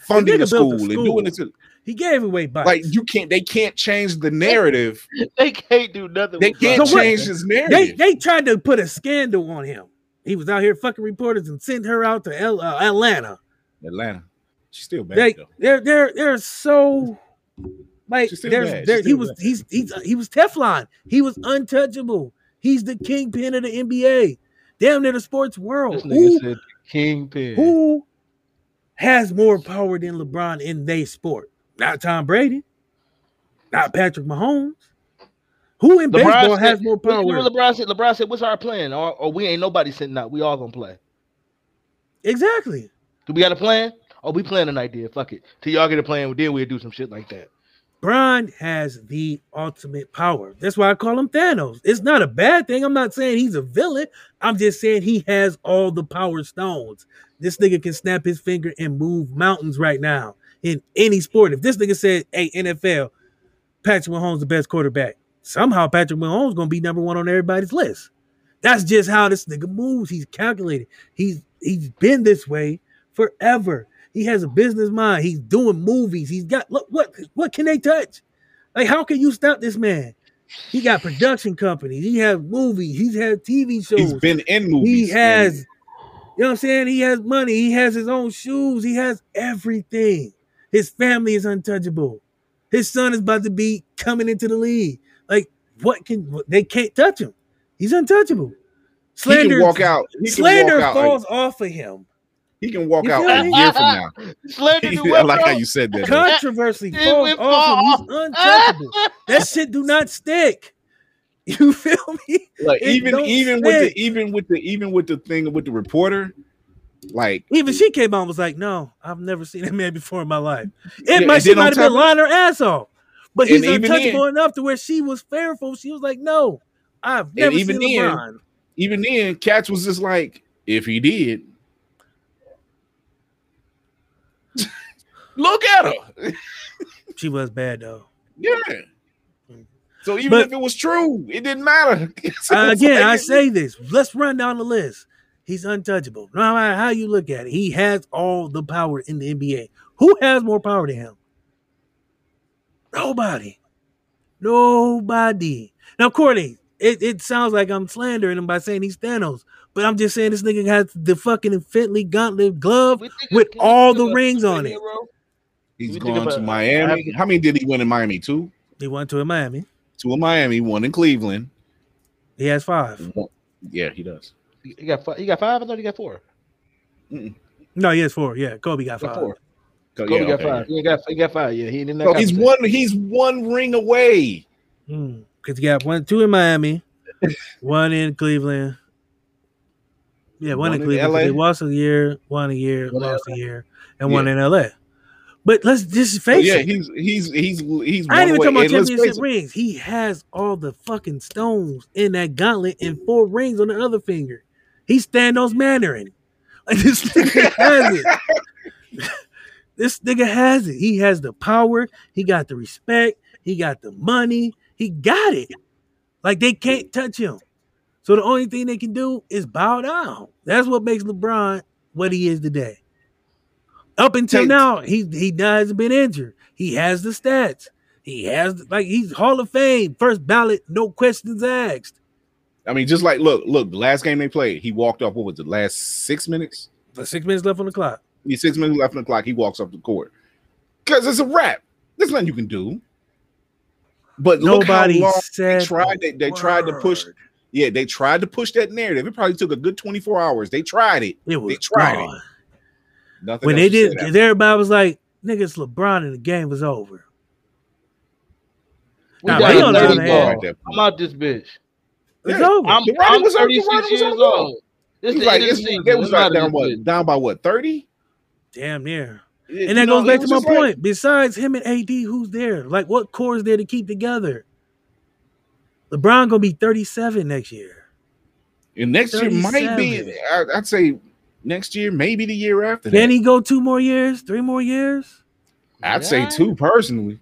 funding the built school a and doing it to he gave away bikes. like you can't. They can't change the narrative. They can't do nothing. They with can't So what- change his narrative. they tried to put a scandal on him. He was out here fucking reporters and sent her out to L, uh, Atlanta. Atlanta, she's still bad They though. they're they're they're so like She's there's there he was bad. he's he's he was Teflon. He was untouchable. He's the kingpin of the NBA. Damn near the sports world. This nigga Who, said kingpin. who has more power than LeBron in their sport? Not Tom Brady. Not Patrick Mahomes. Who in baseball has more power? what LeBron said, LeBron said, "What's our plan? Or, or we ain't nobody sitting out. We all gonna play. Exactly. Do we got a plan? Oh, we playing an idea. Fuck it. Till y'all get a plan, then we'll do some shit like that. LeBron has the ultimate power. That's why I call him Thanos. It's not a bad thing. I'm not saying he's a villain. I'm just saying he has all the power stones. This nigga can snap his finger and move mountains right now in any sport. If this nigga said, "Hey, NFL, Patrick Mahomes the best quarterback," somehow Patrick Mahomes gonna be number one on everybody's list. That's just how this nigga moves. He's calculated. He's he's been this way forever. He has a business mind. He's doing movies. He's got look what what can they touch? Like how can you stop this man? He got production companies. He has movies. He's had TV shows. He's been in movies. He has, you know what I'm saying? He has money. He has his own shoes. He has everything. His family is untouchable. His son is about to be coming into the league. Like, what can they can't touch him? He's untouchable. He can Slander, walk out. He slander walk out. falls off of him. He can walk out a year from now. Slander I like how you said that. though. Controversy It falls will off him. He's untouchable. that shit do not stick. You feel me? Like It even don't even with the even with the even with the thing with the reporter, like Even she came out and was like, "No, I've never seen that man before in my life." Yeah, It might she might have been lying her ass off, but he's untouchable then- enough to where she was fearful. She was like, "No, I've never even seen then- LeBron." even then, Catch was just like, if he did, look at her. She was bad though. Yeah. So even But- if it was true, it didn't matter. So Uh, again, like- I say this. Let's run down the list. He's untouchable. No matter how you look at it, he has all the power in the NBA. Who has more power than him? Nobody. Nobody. Now, Courtney, it, it sounds like I'm slandering him by saying he's Thanos, but I'm just saying this nigga has the fucking Infinity Gauntlet glove with all the rings on it. he's we think gone to about- Miami. How many did he win in Miami? Two? He went to Miami. Two in Miami, one in Cleveland. He has five. Yeah, he does. He got five. He got five. I thought he got four. No, he has four. Yeah, Kobe got He got five. four. So, Kobe yeah, got okay, five. He got. He got five. Yeah, he didn't. So he's one. He's one ring away. Hmm. Because he got one, two in Miami, one in Cleveland. Yeah, one, One in in Cleveland. 'cause LA. They lost a year, one a year, One in lost a year, and Yeah. one in LA. But let's just So, face yeah, it. he's he's he's he's. I ain't even one talking about away. And let's championship rings. He has all the fucking stones in that gauntlet and four rings on the other finger. He's Thanos Mandarin. Like this nigga has it. this nigga has it. He has the power. He got the respect. He got the money. He got it. Like they can't touch him. So the only thing they can do is bow down. That's what makes LeBron what he is today. Up until Take- now, he he hasn't been injured. He has the stats. He has like he's Hall of Fame, first ballot, no questions asked. I mean, just like look, look. The last game they played, he walked off. What was it? Last six minutes. But six minutes left on the clock. He's six minutes left on the clock. He walks off the court because it's a wrap. There's nothing you can do. But Nobody look said they tried. They, they tried to push. Yeah, they tried to push that narrative. It probably took a good 24 hours. They tried it. It was they tried it. Nothing When they did, said after. 'cause everybody was like, "Niggas, LeBron," and the game was over. We Nah, down he to on 30 the other ball. I'm out this bitch. It's Yeah. over. I'm, I'm was 36 writing was years on old. This He's like, end the it's, season. they was like down this what down by what 30? Damn near. Yeah, And that goes know, back to my just like- point. Besides him and AD, who's there? Like, what core is there to keep together? LeBron gonna be 37 next year. and next year might be. I, I'd say next year, maybe the year after. Can that. he go two more years, three more years? I'd say two personally,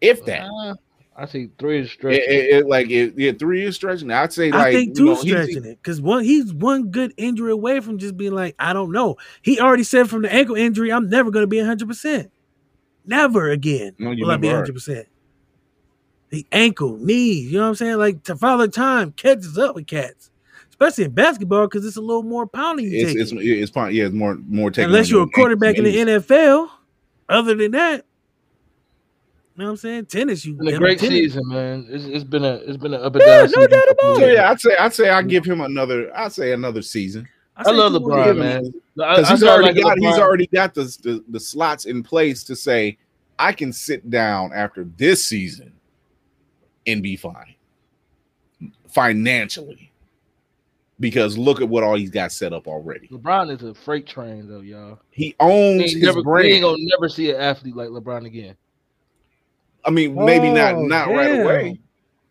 if that. Uh, I see three is It, stretch. it- it- like it, yeah, three is stretching. I'd say like I think you two know, he's- stretching it because one he's one good injury away from just being like, I don't know. He already said from the ankle injury, I'm never gonna be 100. percent Never again No, you will I be 100. percent The ankle, knees, you know what I'm saying? Like to father time catches up with cats, especially in basketball because it's a little more pounding. You It's take it's it's. Yeah, it's more more taking. unless you're a your quarterback in the knees. NFL. Other than that, you know what I'm saying? Tennis, you It's been a great tennis- season, man. It's, it's been a it's been an up and Yeah, down. no season doubt about me. So yeah, I'd say I'd say I give him another. I'd say another season I say love two more LeBron, years. man. Because he's already like got he's already got the, the the slots in place to say I can sit down after this season and be fine financially because look at what all he's got set up already. LeBron is a freight train, though, y'all. He owns ain't, his never, we brand. ain't gonna never see an athlete like LeBron again. I mean, maybe not Oh, not right damn. away.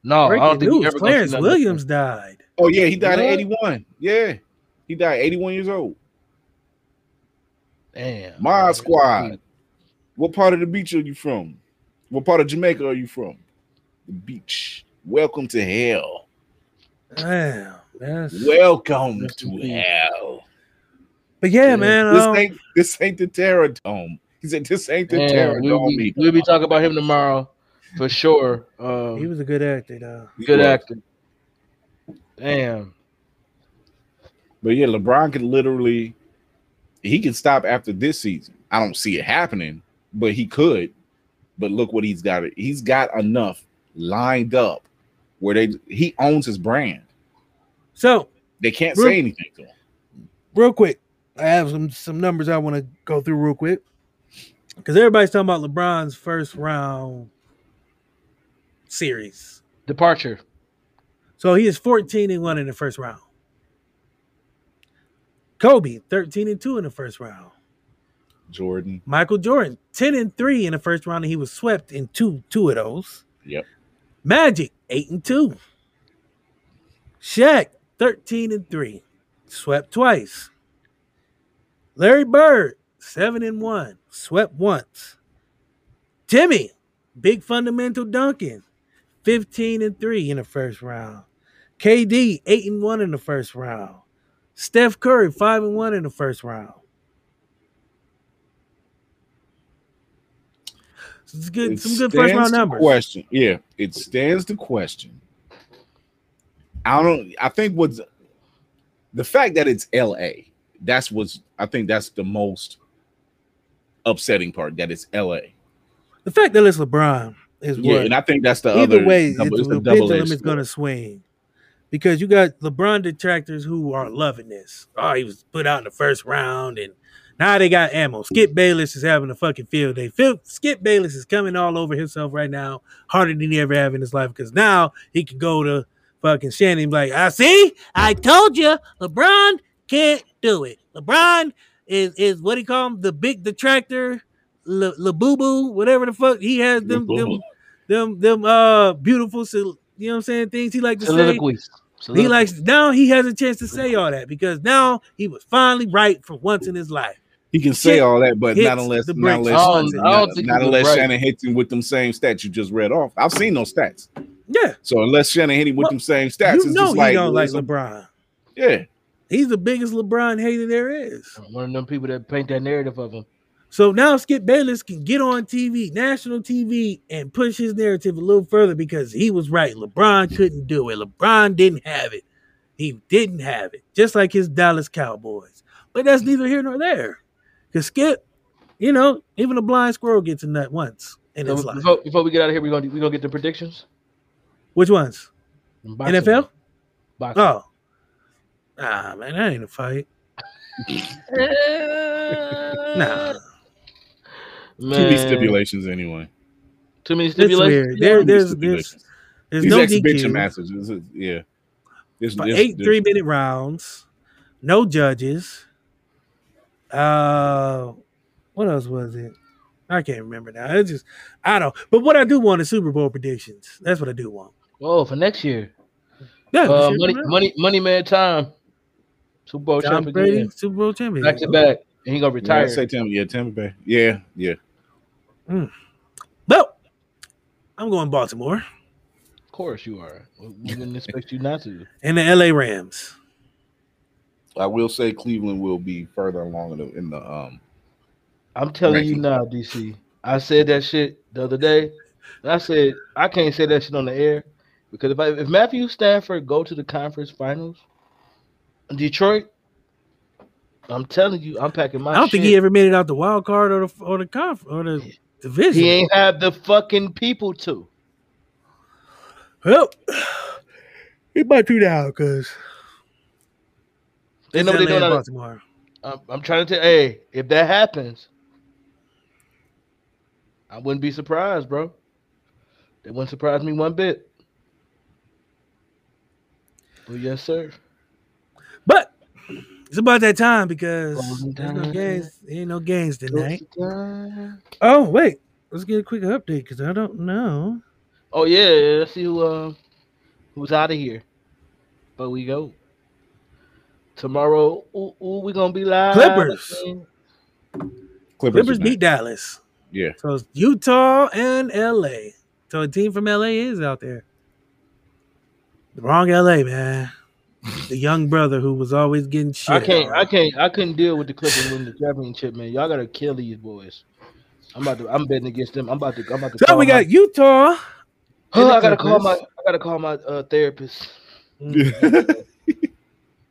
No, I Breaking don't think we news, ever gonna Clarence nothing Williams died. Oh yeah, he died What? at 81. Yeah. He died 81 years old. Damn. My bro. squad. What part of the beach are you from? What part of Jamaica are you from? The beach. Welcome to hell. Damn, that's Welcome Rest in to hell. but yeah, man. This um, ain't this ain't the terror dome. He said this ain't the terror we'll, be, we'll be talking about him tomorrow for sure. Um, he was a good actor, though. good actor. Damn. But yeah, LeBron could literally he can stop after this season. I don't see it happening, but he could. But look what he's got. He's got enough lined up where they he owns his brand. So They can't Real- say anything to him. real quick, I have some some numbers I want to go through real quick because everybody's talking about LeBron's first round series. Departure. So he is 14 and 1 in the first round. Kobe, 13 and 2 in the first round. Jordan. Michael Jordan, 10 and 3 in the first round, and he was swept in two two of those. Yep. Magic, 8 and 2. Shaq, 13 and 3. Swept twice. Larry Bird, 7 and 1. Swept once. Timmy, big fundamental Duncan, 15 and 3 in the first round. KD, 8 and 1 in the first round. Steph Curry, 5 and 1 in the first round. It's good, It some good first round numbers. Question. Yeah, it stands the question. I don't I think what's the fact that it's LA, that's what's I think that's the most upsetting part that it's LA. The fact that it's LeBron is Yeah, what and I think that's the either other way, double- it's, it's the pendulum is going to swing because you got LeBron detractors who are loving this. Oh, he was put out in the first round, and now they got ammo. Skip Bayless is having a fucking field day. Phil, Skip Bayless is coming all over himself right now, harder than he ever have in his life because now he can go to fucking Shannon and be like, "I see, I told you, LeBron can't do it. LeBron is is what he call him, the big detractor." Le, Le Boo Boo, whatever the fuck he has them them them them uh beautiful you know what I'm saying things he like to say. Soliloquies. He likes now he has a chance to say all that because now he was finally right for once in his life. He can say Shit all that, but not unless not unless, I don't- don't not, think not he was unless right. Shannon hits him with them same stats you just read off. I've seen those stats. Yeah, So unless Shannon hit him with Well, them same stats, you it's know just he like, don't like LeBron. Yeah. He's the biggest LeBron hater there is. One of them people that paint that narrative of him. So now Skip Bayless can get on TV, national TV, and push his narrative a little further because he was right. LeBron couldn't do it. LeBron didn't have it. He didn't have it, just like his Dallas Cowboys. But that's neither here nor there. Because Skip, you know, even a blind squirrel gets a nut once in his So life. before, before we get out of here, we're gonna we gonna get the predictions. Which ones? Boxing. NFL? Boxing. Oh. Ah, man, that ain't a fight. Nah. Too many stipulations anyway. Too many stipulations. weird. There, Too many there's, there's, stipulations. These no exhibition DQ. matches. Is- yeah. This, For this- eight this- three minute rounds, no judges. Uh, what else was it? I can't remember now. It's just I don't. But what I do want is Super Bowl predictions. That's what I do want. Oh, for next year. Yeah, Uh, shit, money, money, money, man. Time. Super Bowl Tom champion. Brady, again. Super Bowl champion. Back to back, and he gonna retire. I say Tampa. Yeah, Tampa Bay. Yeah, yeah. Well, I'm going Baltimore of course you are. We we wouldn't expect you not to. and the LA Rams. I will say Cleveland will be further along in the, in the um. I'm telling you now, DC. I said that shit the other day. And I said I can't say that shit on the air because if I, if Matthew Stafford go to the conference finals, Detroit, I'm telling you, I'm packing my. I don't think he ever made it out the wild card or the or the conf or the division. He ain't have the fucking people to. Well, he might do now because They know what they doing. out of- Baltimore. I'm, I'm trying to tell. Hey, if that happens, I wouldn't be surprised, bro. They wouldn't surprise me one bit. But yes, sir. But it's about that time because Closing there's no time. games. Ain't no games tonight. Close the time. Oh wait, let's get a quick update because I don't know. Oh yeah, let's see who uh, who's out of here. But we go tomorrow. Ooh, ooh, we gonna be live. Clippers. Clippers, Clippers beat back. Dallas. Yeah. So it's Utah and LA. So a team from LA is out there. The wrong LA, man. The young brother who was always getting shit. I can't. I can't. I couldn't deal with the Clippers winning the championship, man. Y'all gotta kill these boys. I'm about to. I'm betting against them. I'm about to. I'm about to. So call we my- got Utah. Oh, I gotta call my. I gotta call my uh, therapist.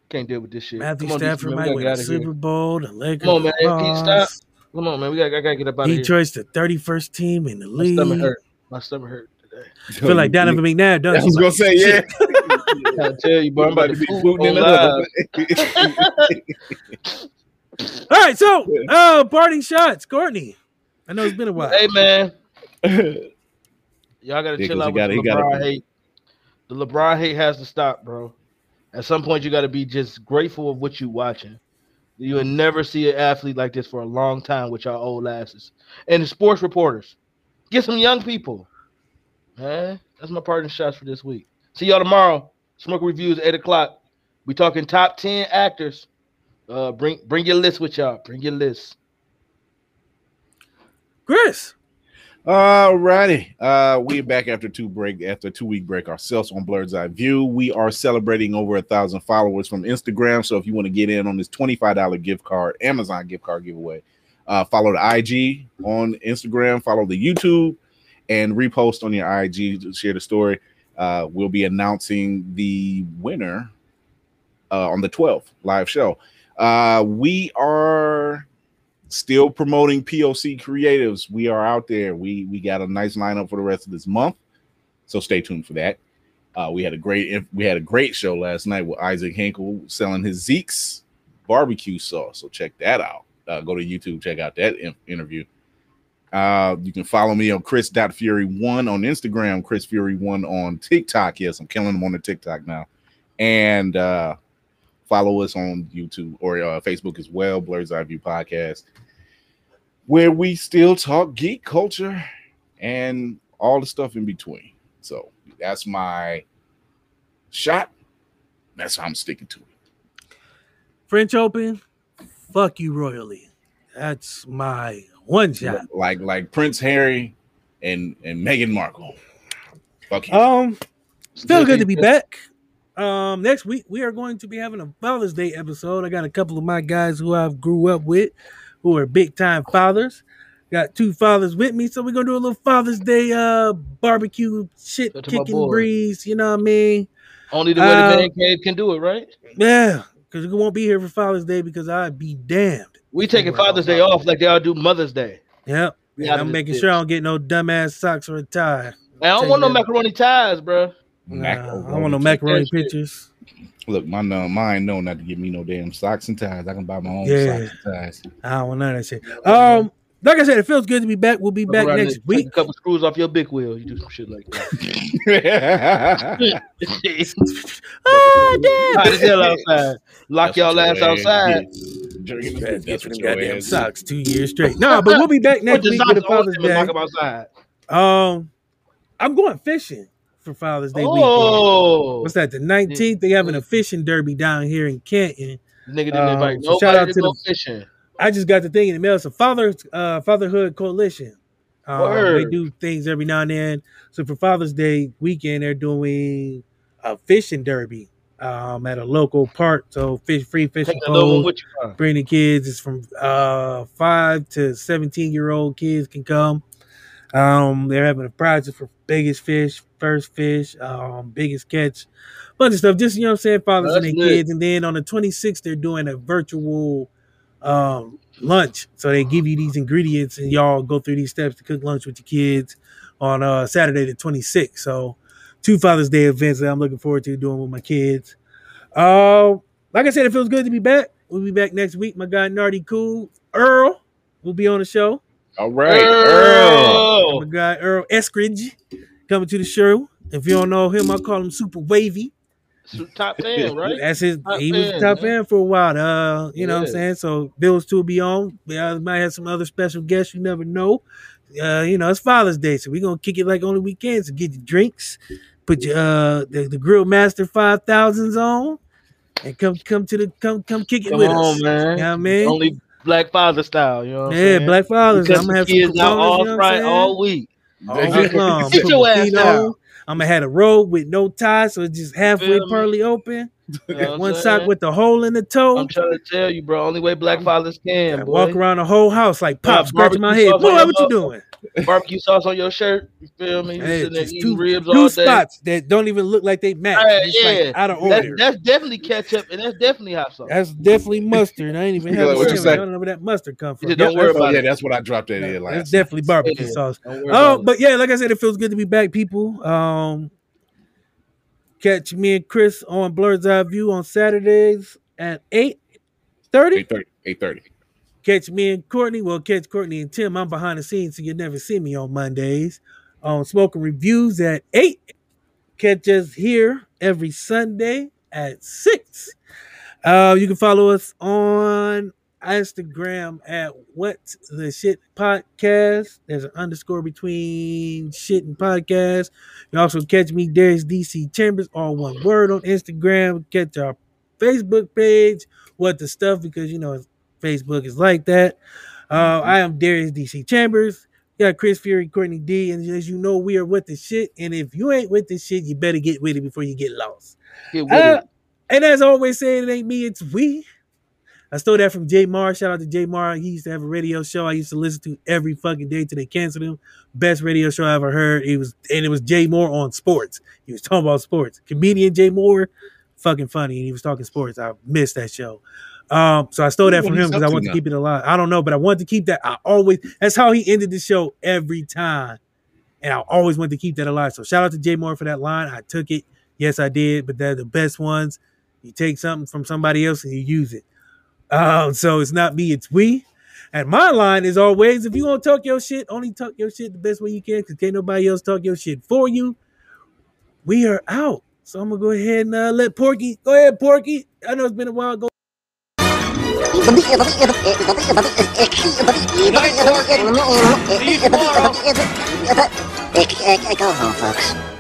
Can't deal with this shit. Matthew Come on, Stafford DC, man. might We win gotta the get out here. Super Bowl. The Lakers. Come on, man. Can you stop? Come on, man. We got. I gotta get up out of here. Detroit's the 31st team in the My stomach league. hurt. My stomach hurt today. Feel like Donovan McNabb, I don't was you? gonna say, yeah. I tell you, bro. I'm about to be booting on it All right, so uh parting shots, Courtney. I know it's been a while. Hey, man. Y'all gotta Yeah, chill 'cause out he with gotta- the LeBron hate. The LeBron hate has to stop, bro. At some point, you got to be just grateful of what you watching. You will never see an athlete like this for a long time with y'all old asses. And the sports reporters, get some young people. Man, that's my parting shots for this week. See y'all tomorrow. Smoke reviews eight o'clock. We talking top ten actors. Uh, bring bring your list with y'all. Bring your list. Chris. Alrighty. Uh we're back after two break after two week break ourselves on Blerd's Eye View. We are celebrating over a thousand followers from Instagram. So if you want to get in on this $25 gift card, Amazon gift card giveaway, uh follow the IG on Instagram, follow the YouTube, and repost on your IG to share the story. Uh we'll be announcing the winner uh on the 12th live show. Uh we are still promoting POC creatives. We are out there. We we got a nice lineup for the rest of this month. So stay tuned for that. Uh, we had a great we had a great show last night with Isaac Henkel selling his Zeke's barbecue sauce. So check that out. Uh, go to YouTube, check out that in- interview. Uh, you can follow me on Chris.Fury1 on Instagram, Chris Fury1 on TikTok. Yes, I'm killing them on the TikTok now. And uh follow us on YouTube or uh, Facebook as well, Blur's Eye View Podcast, where we still talk geek culture and all the stuff in between. So that's my shot. That's how I'm sticking to it. French Open, fuck you royally. That's my one shot. Like like Prince Harry and and Meghan Markle. Fuck you. Um, still good to be back. Um, next week we are going to be having a Father's Day episode. I got a couple of my guys who I've grew up with, who are big time fathers. Got two fathers with me, so we're gonna do a little Father's Day uh barbecue shit Shout out to my kicking breeze. You know what I mean? Only the way Uh, the man cave can do it, right? Yeah, because we won't be here for Father's Day because I'd be damned. We taking Worry Father's Day off like they all do Mother's Day. Yep. We And I'm making bitch. sure I don't get no dumbass socks or a tie. I don't Take want no that. macaroni ties, bro. Nah, I don't want no macaroni pictures. Look, my no, mine know not to give me no damn socks and ties. I can buy my own Yeah. socks and ties. I don't want none of that shit. Um, like I said, it feels good to be back. We'll be Fuck back next and week. a couple screws off your big wheel. You do some shit like that. Ah, damn. Hot hell outside. Lock That's y'all ass your outside. is. Jerking the That's boot, that's for what them your goddamn is. socks two years straight. No, but we'll be back next week socks with a Father's them Day. outside. Um, I'm going fishing for Father's Day weekend. Oh, What's that? The 19th? They having a fishing derby down here in Canton. nigga didn't Um, invite so shout out to to go the- fishing. I just got the thing in the mail. It's a father uh fatherhood coalition. Um, they do things every now and then. So for Father's Day weekend, they're doing a fishing derby um at a local park. So fish free fishing Take a little one poles. with you. huh? Bring the kids. It's from uh five to seventeen year old kids can come. Um, they're having a prizes for biggest fish, first fish, um, biggest catch, bunch of stuff. Just you know what I'm saying, fathers and their kids. And then on the 26th, they're doing a virtual um lunch. So they give you these ingredients and y'all go through these steps to cook lunch with your kids on uh Saturday the 26th. So two Father's Day events that I'm looking forward to doing with my kids. Uh, like I said, it feels good to be back. We'll be back next week. My guy Nardy Cool Earl will be on the show. All right, Earl. Earl. My guy Earl Eskridge coming to the show. If you don't know him, I call him Super Wavy. Top ten, right? That's his. Top he was 10, top man. fan for a while. Uh, you know what I'm saying. So Bills to be on. We might have some other special guests. You never know. Uh, you know it's Father's Day, so we're gonna kick it like on the weekends to get your drinks, put your uh the, the Grill Master five thousands on, and come come to the come come kick it Come with on, us. man. You know I mean? Only Black Father style, you know what I'm yeah, saying? Black Fathers. Because I'm gonna have some kids out all you know Friday, all week. all week long. Get your ass down. I'm gonna have a robe with no tie, so it's just halfway Feel me? pearly open. You know One sock with the hole in the toe. I'm trying to tell you, bro. Only way Black Fathers can. Boy. walk around the whole house like Yeah, pop, scratching my head. Boy, what you doing? Barbecue sauce on your shirt. You feel me? You Hey, sitting there just eating two, ribs two all day. spots that don't even look like they match. Hey, It's like yeah, out of That's, order. that's definitely ketchup, and that's definitely hot sauce. That's definitely mustard. I ain't even have like what you say. say. I don't know where that mustard come from. just don't Yep, worry that's- about yeah, it. that's what I dropped that in That's last. definitely barbecue Yeah. sauce. Oh, but yeah, like I said, it feels good to be back, people. Um, catch me and Chris on Blerd's Eye View on Saturdays at eight thirty. 830. 830. Catch me and Courtney. Well, catch Courtney and Tim. I'm behind the scenes, so you'll never see me on Mondays. On Smoking Reviews at 8. Catch us here every Sunday at 6. Uh, you can follow us on Instagram at What the Shit Podcast. There's an underscore between shit and podcast. You also catch me, Darius DC Chambers, all one word on Instagram. Catch our Facebook page, What the Stuff, because you know Facebook is like that. Uh, I am Darius DC Chambers. We got Chris Fury, Courtney D, and as you know, we are with the shit. And if you ain't with the shit, you better get with it before you get lost. Get with Uh, it. and as I always say, it ain't me, it's we. I stole that from Jay Mohr. Shout out to Jay Mohr. He used to have a radio show I used to listen to every fucking day till they canceled him. Best radio show I ever heard. It was and it was Jay Mohr on sports. He was talking about sports. Comedian Jay Mohr, fucking funny. And he was talking sports. I missed that show. Um, so I stole that from him because I to want to keep it alive. I don't know, but I want to keep that. I always that's how he ended the show every time. And I always want to keep that alive. So shout out to Jay Mohr for that line. I took it. Yes, I did, but they're the best ones. You take something from somebody else and you use it. Um, so it's not me, it's we. And my line is always if you want to talk your shit, only talk your shit the best way you can because can't nobody else talk your shit for you. We are out. So I'm gonna go ahead and uh, let Porky go ahead, Porky. I know it's been a while. Go Go home, folks.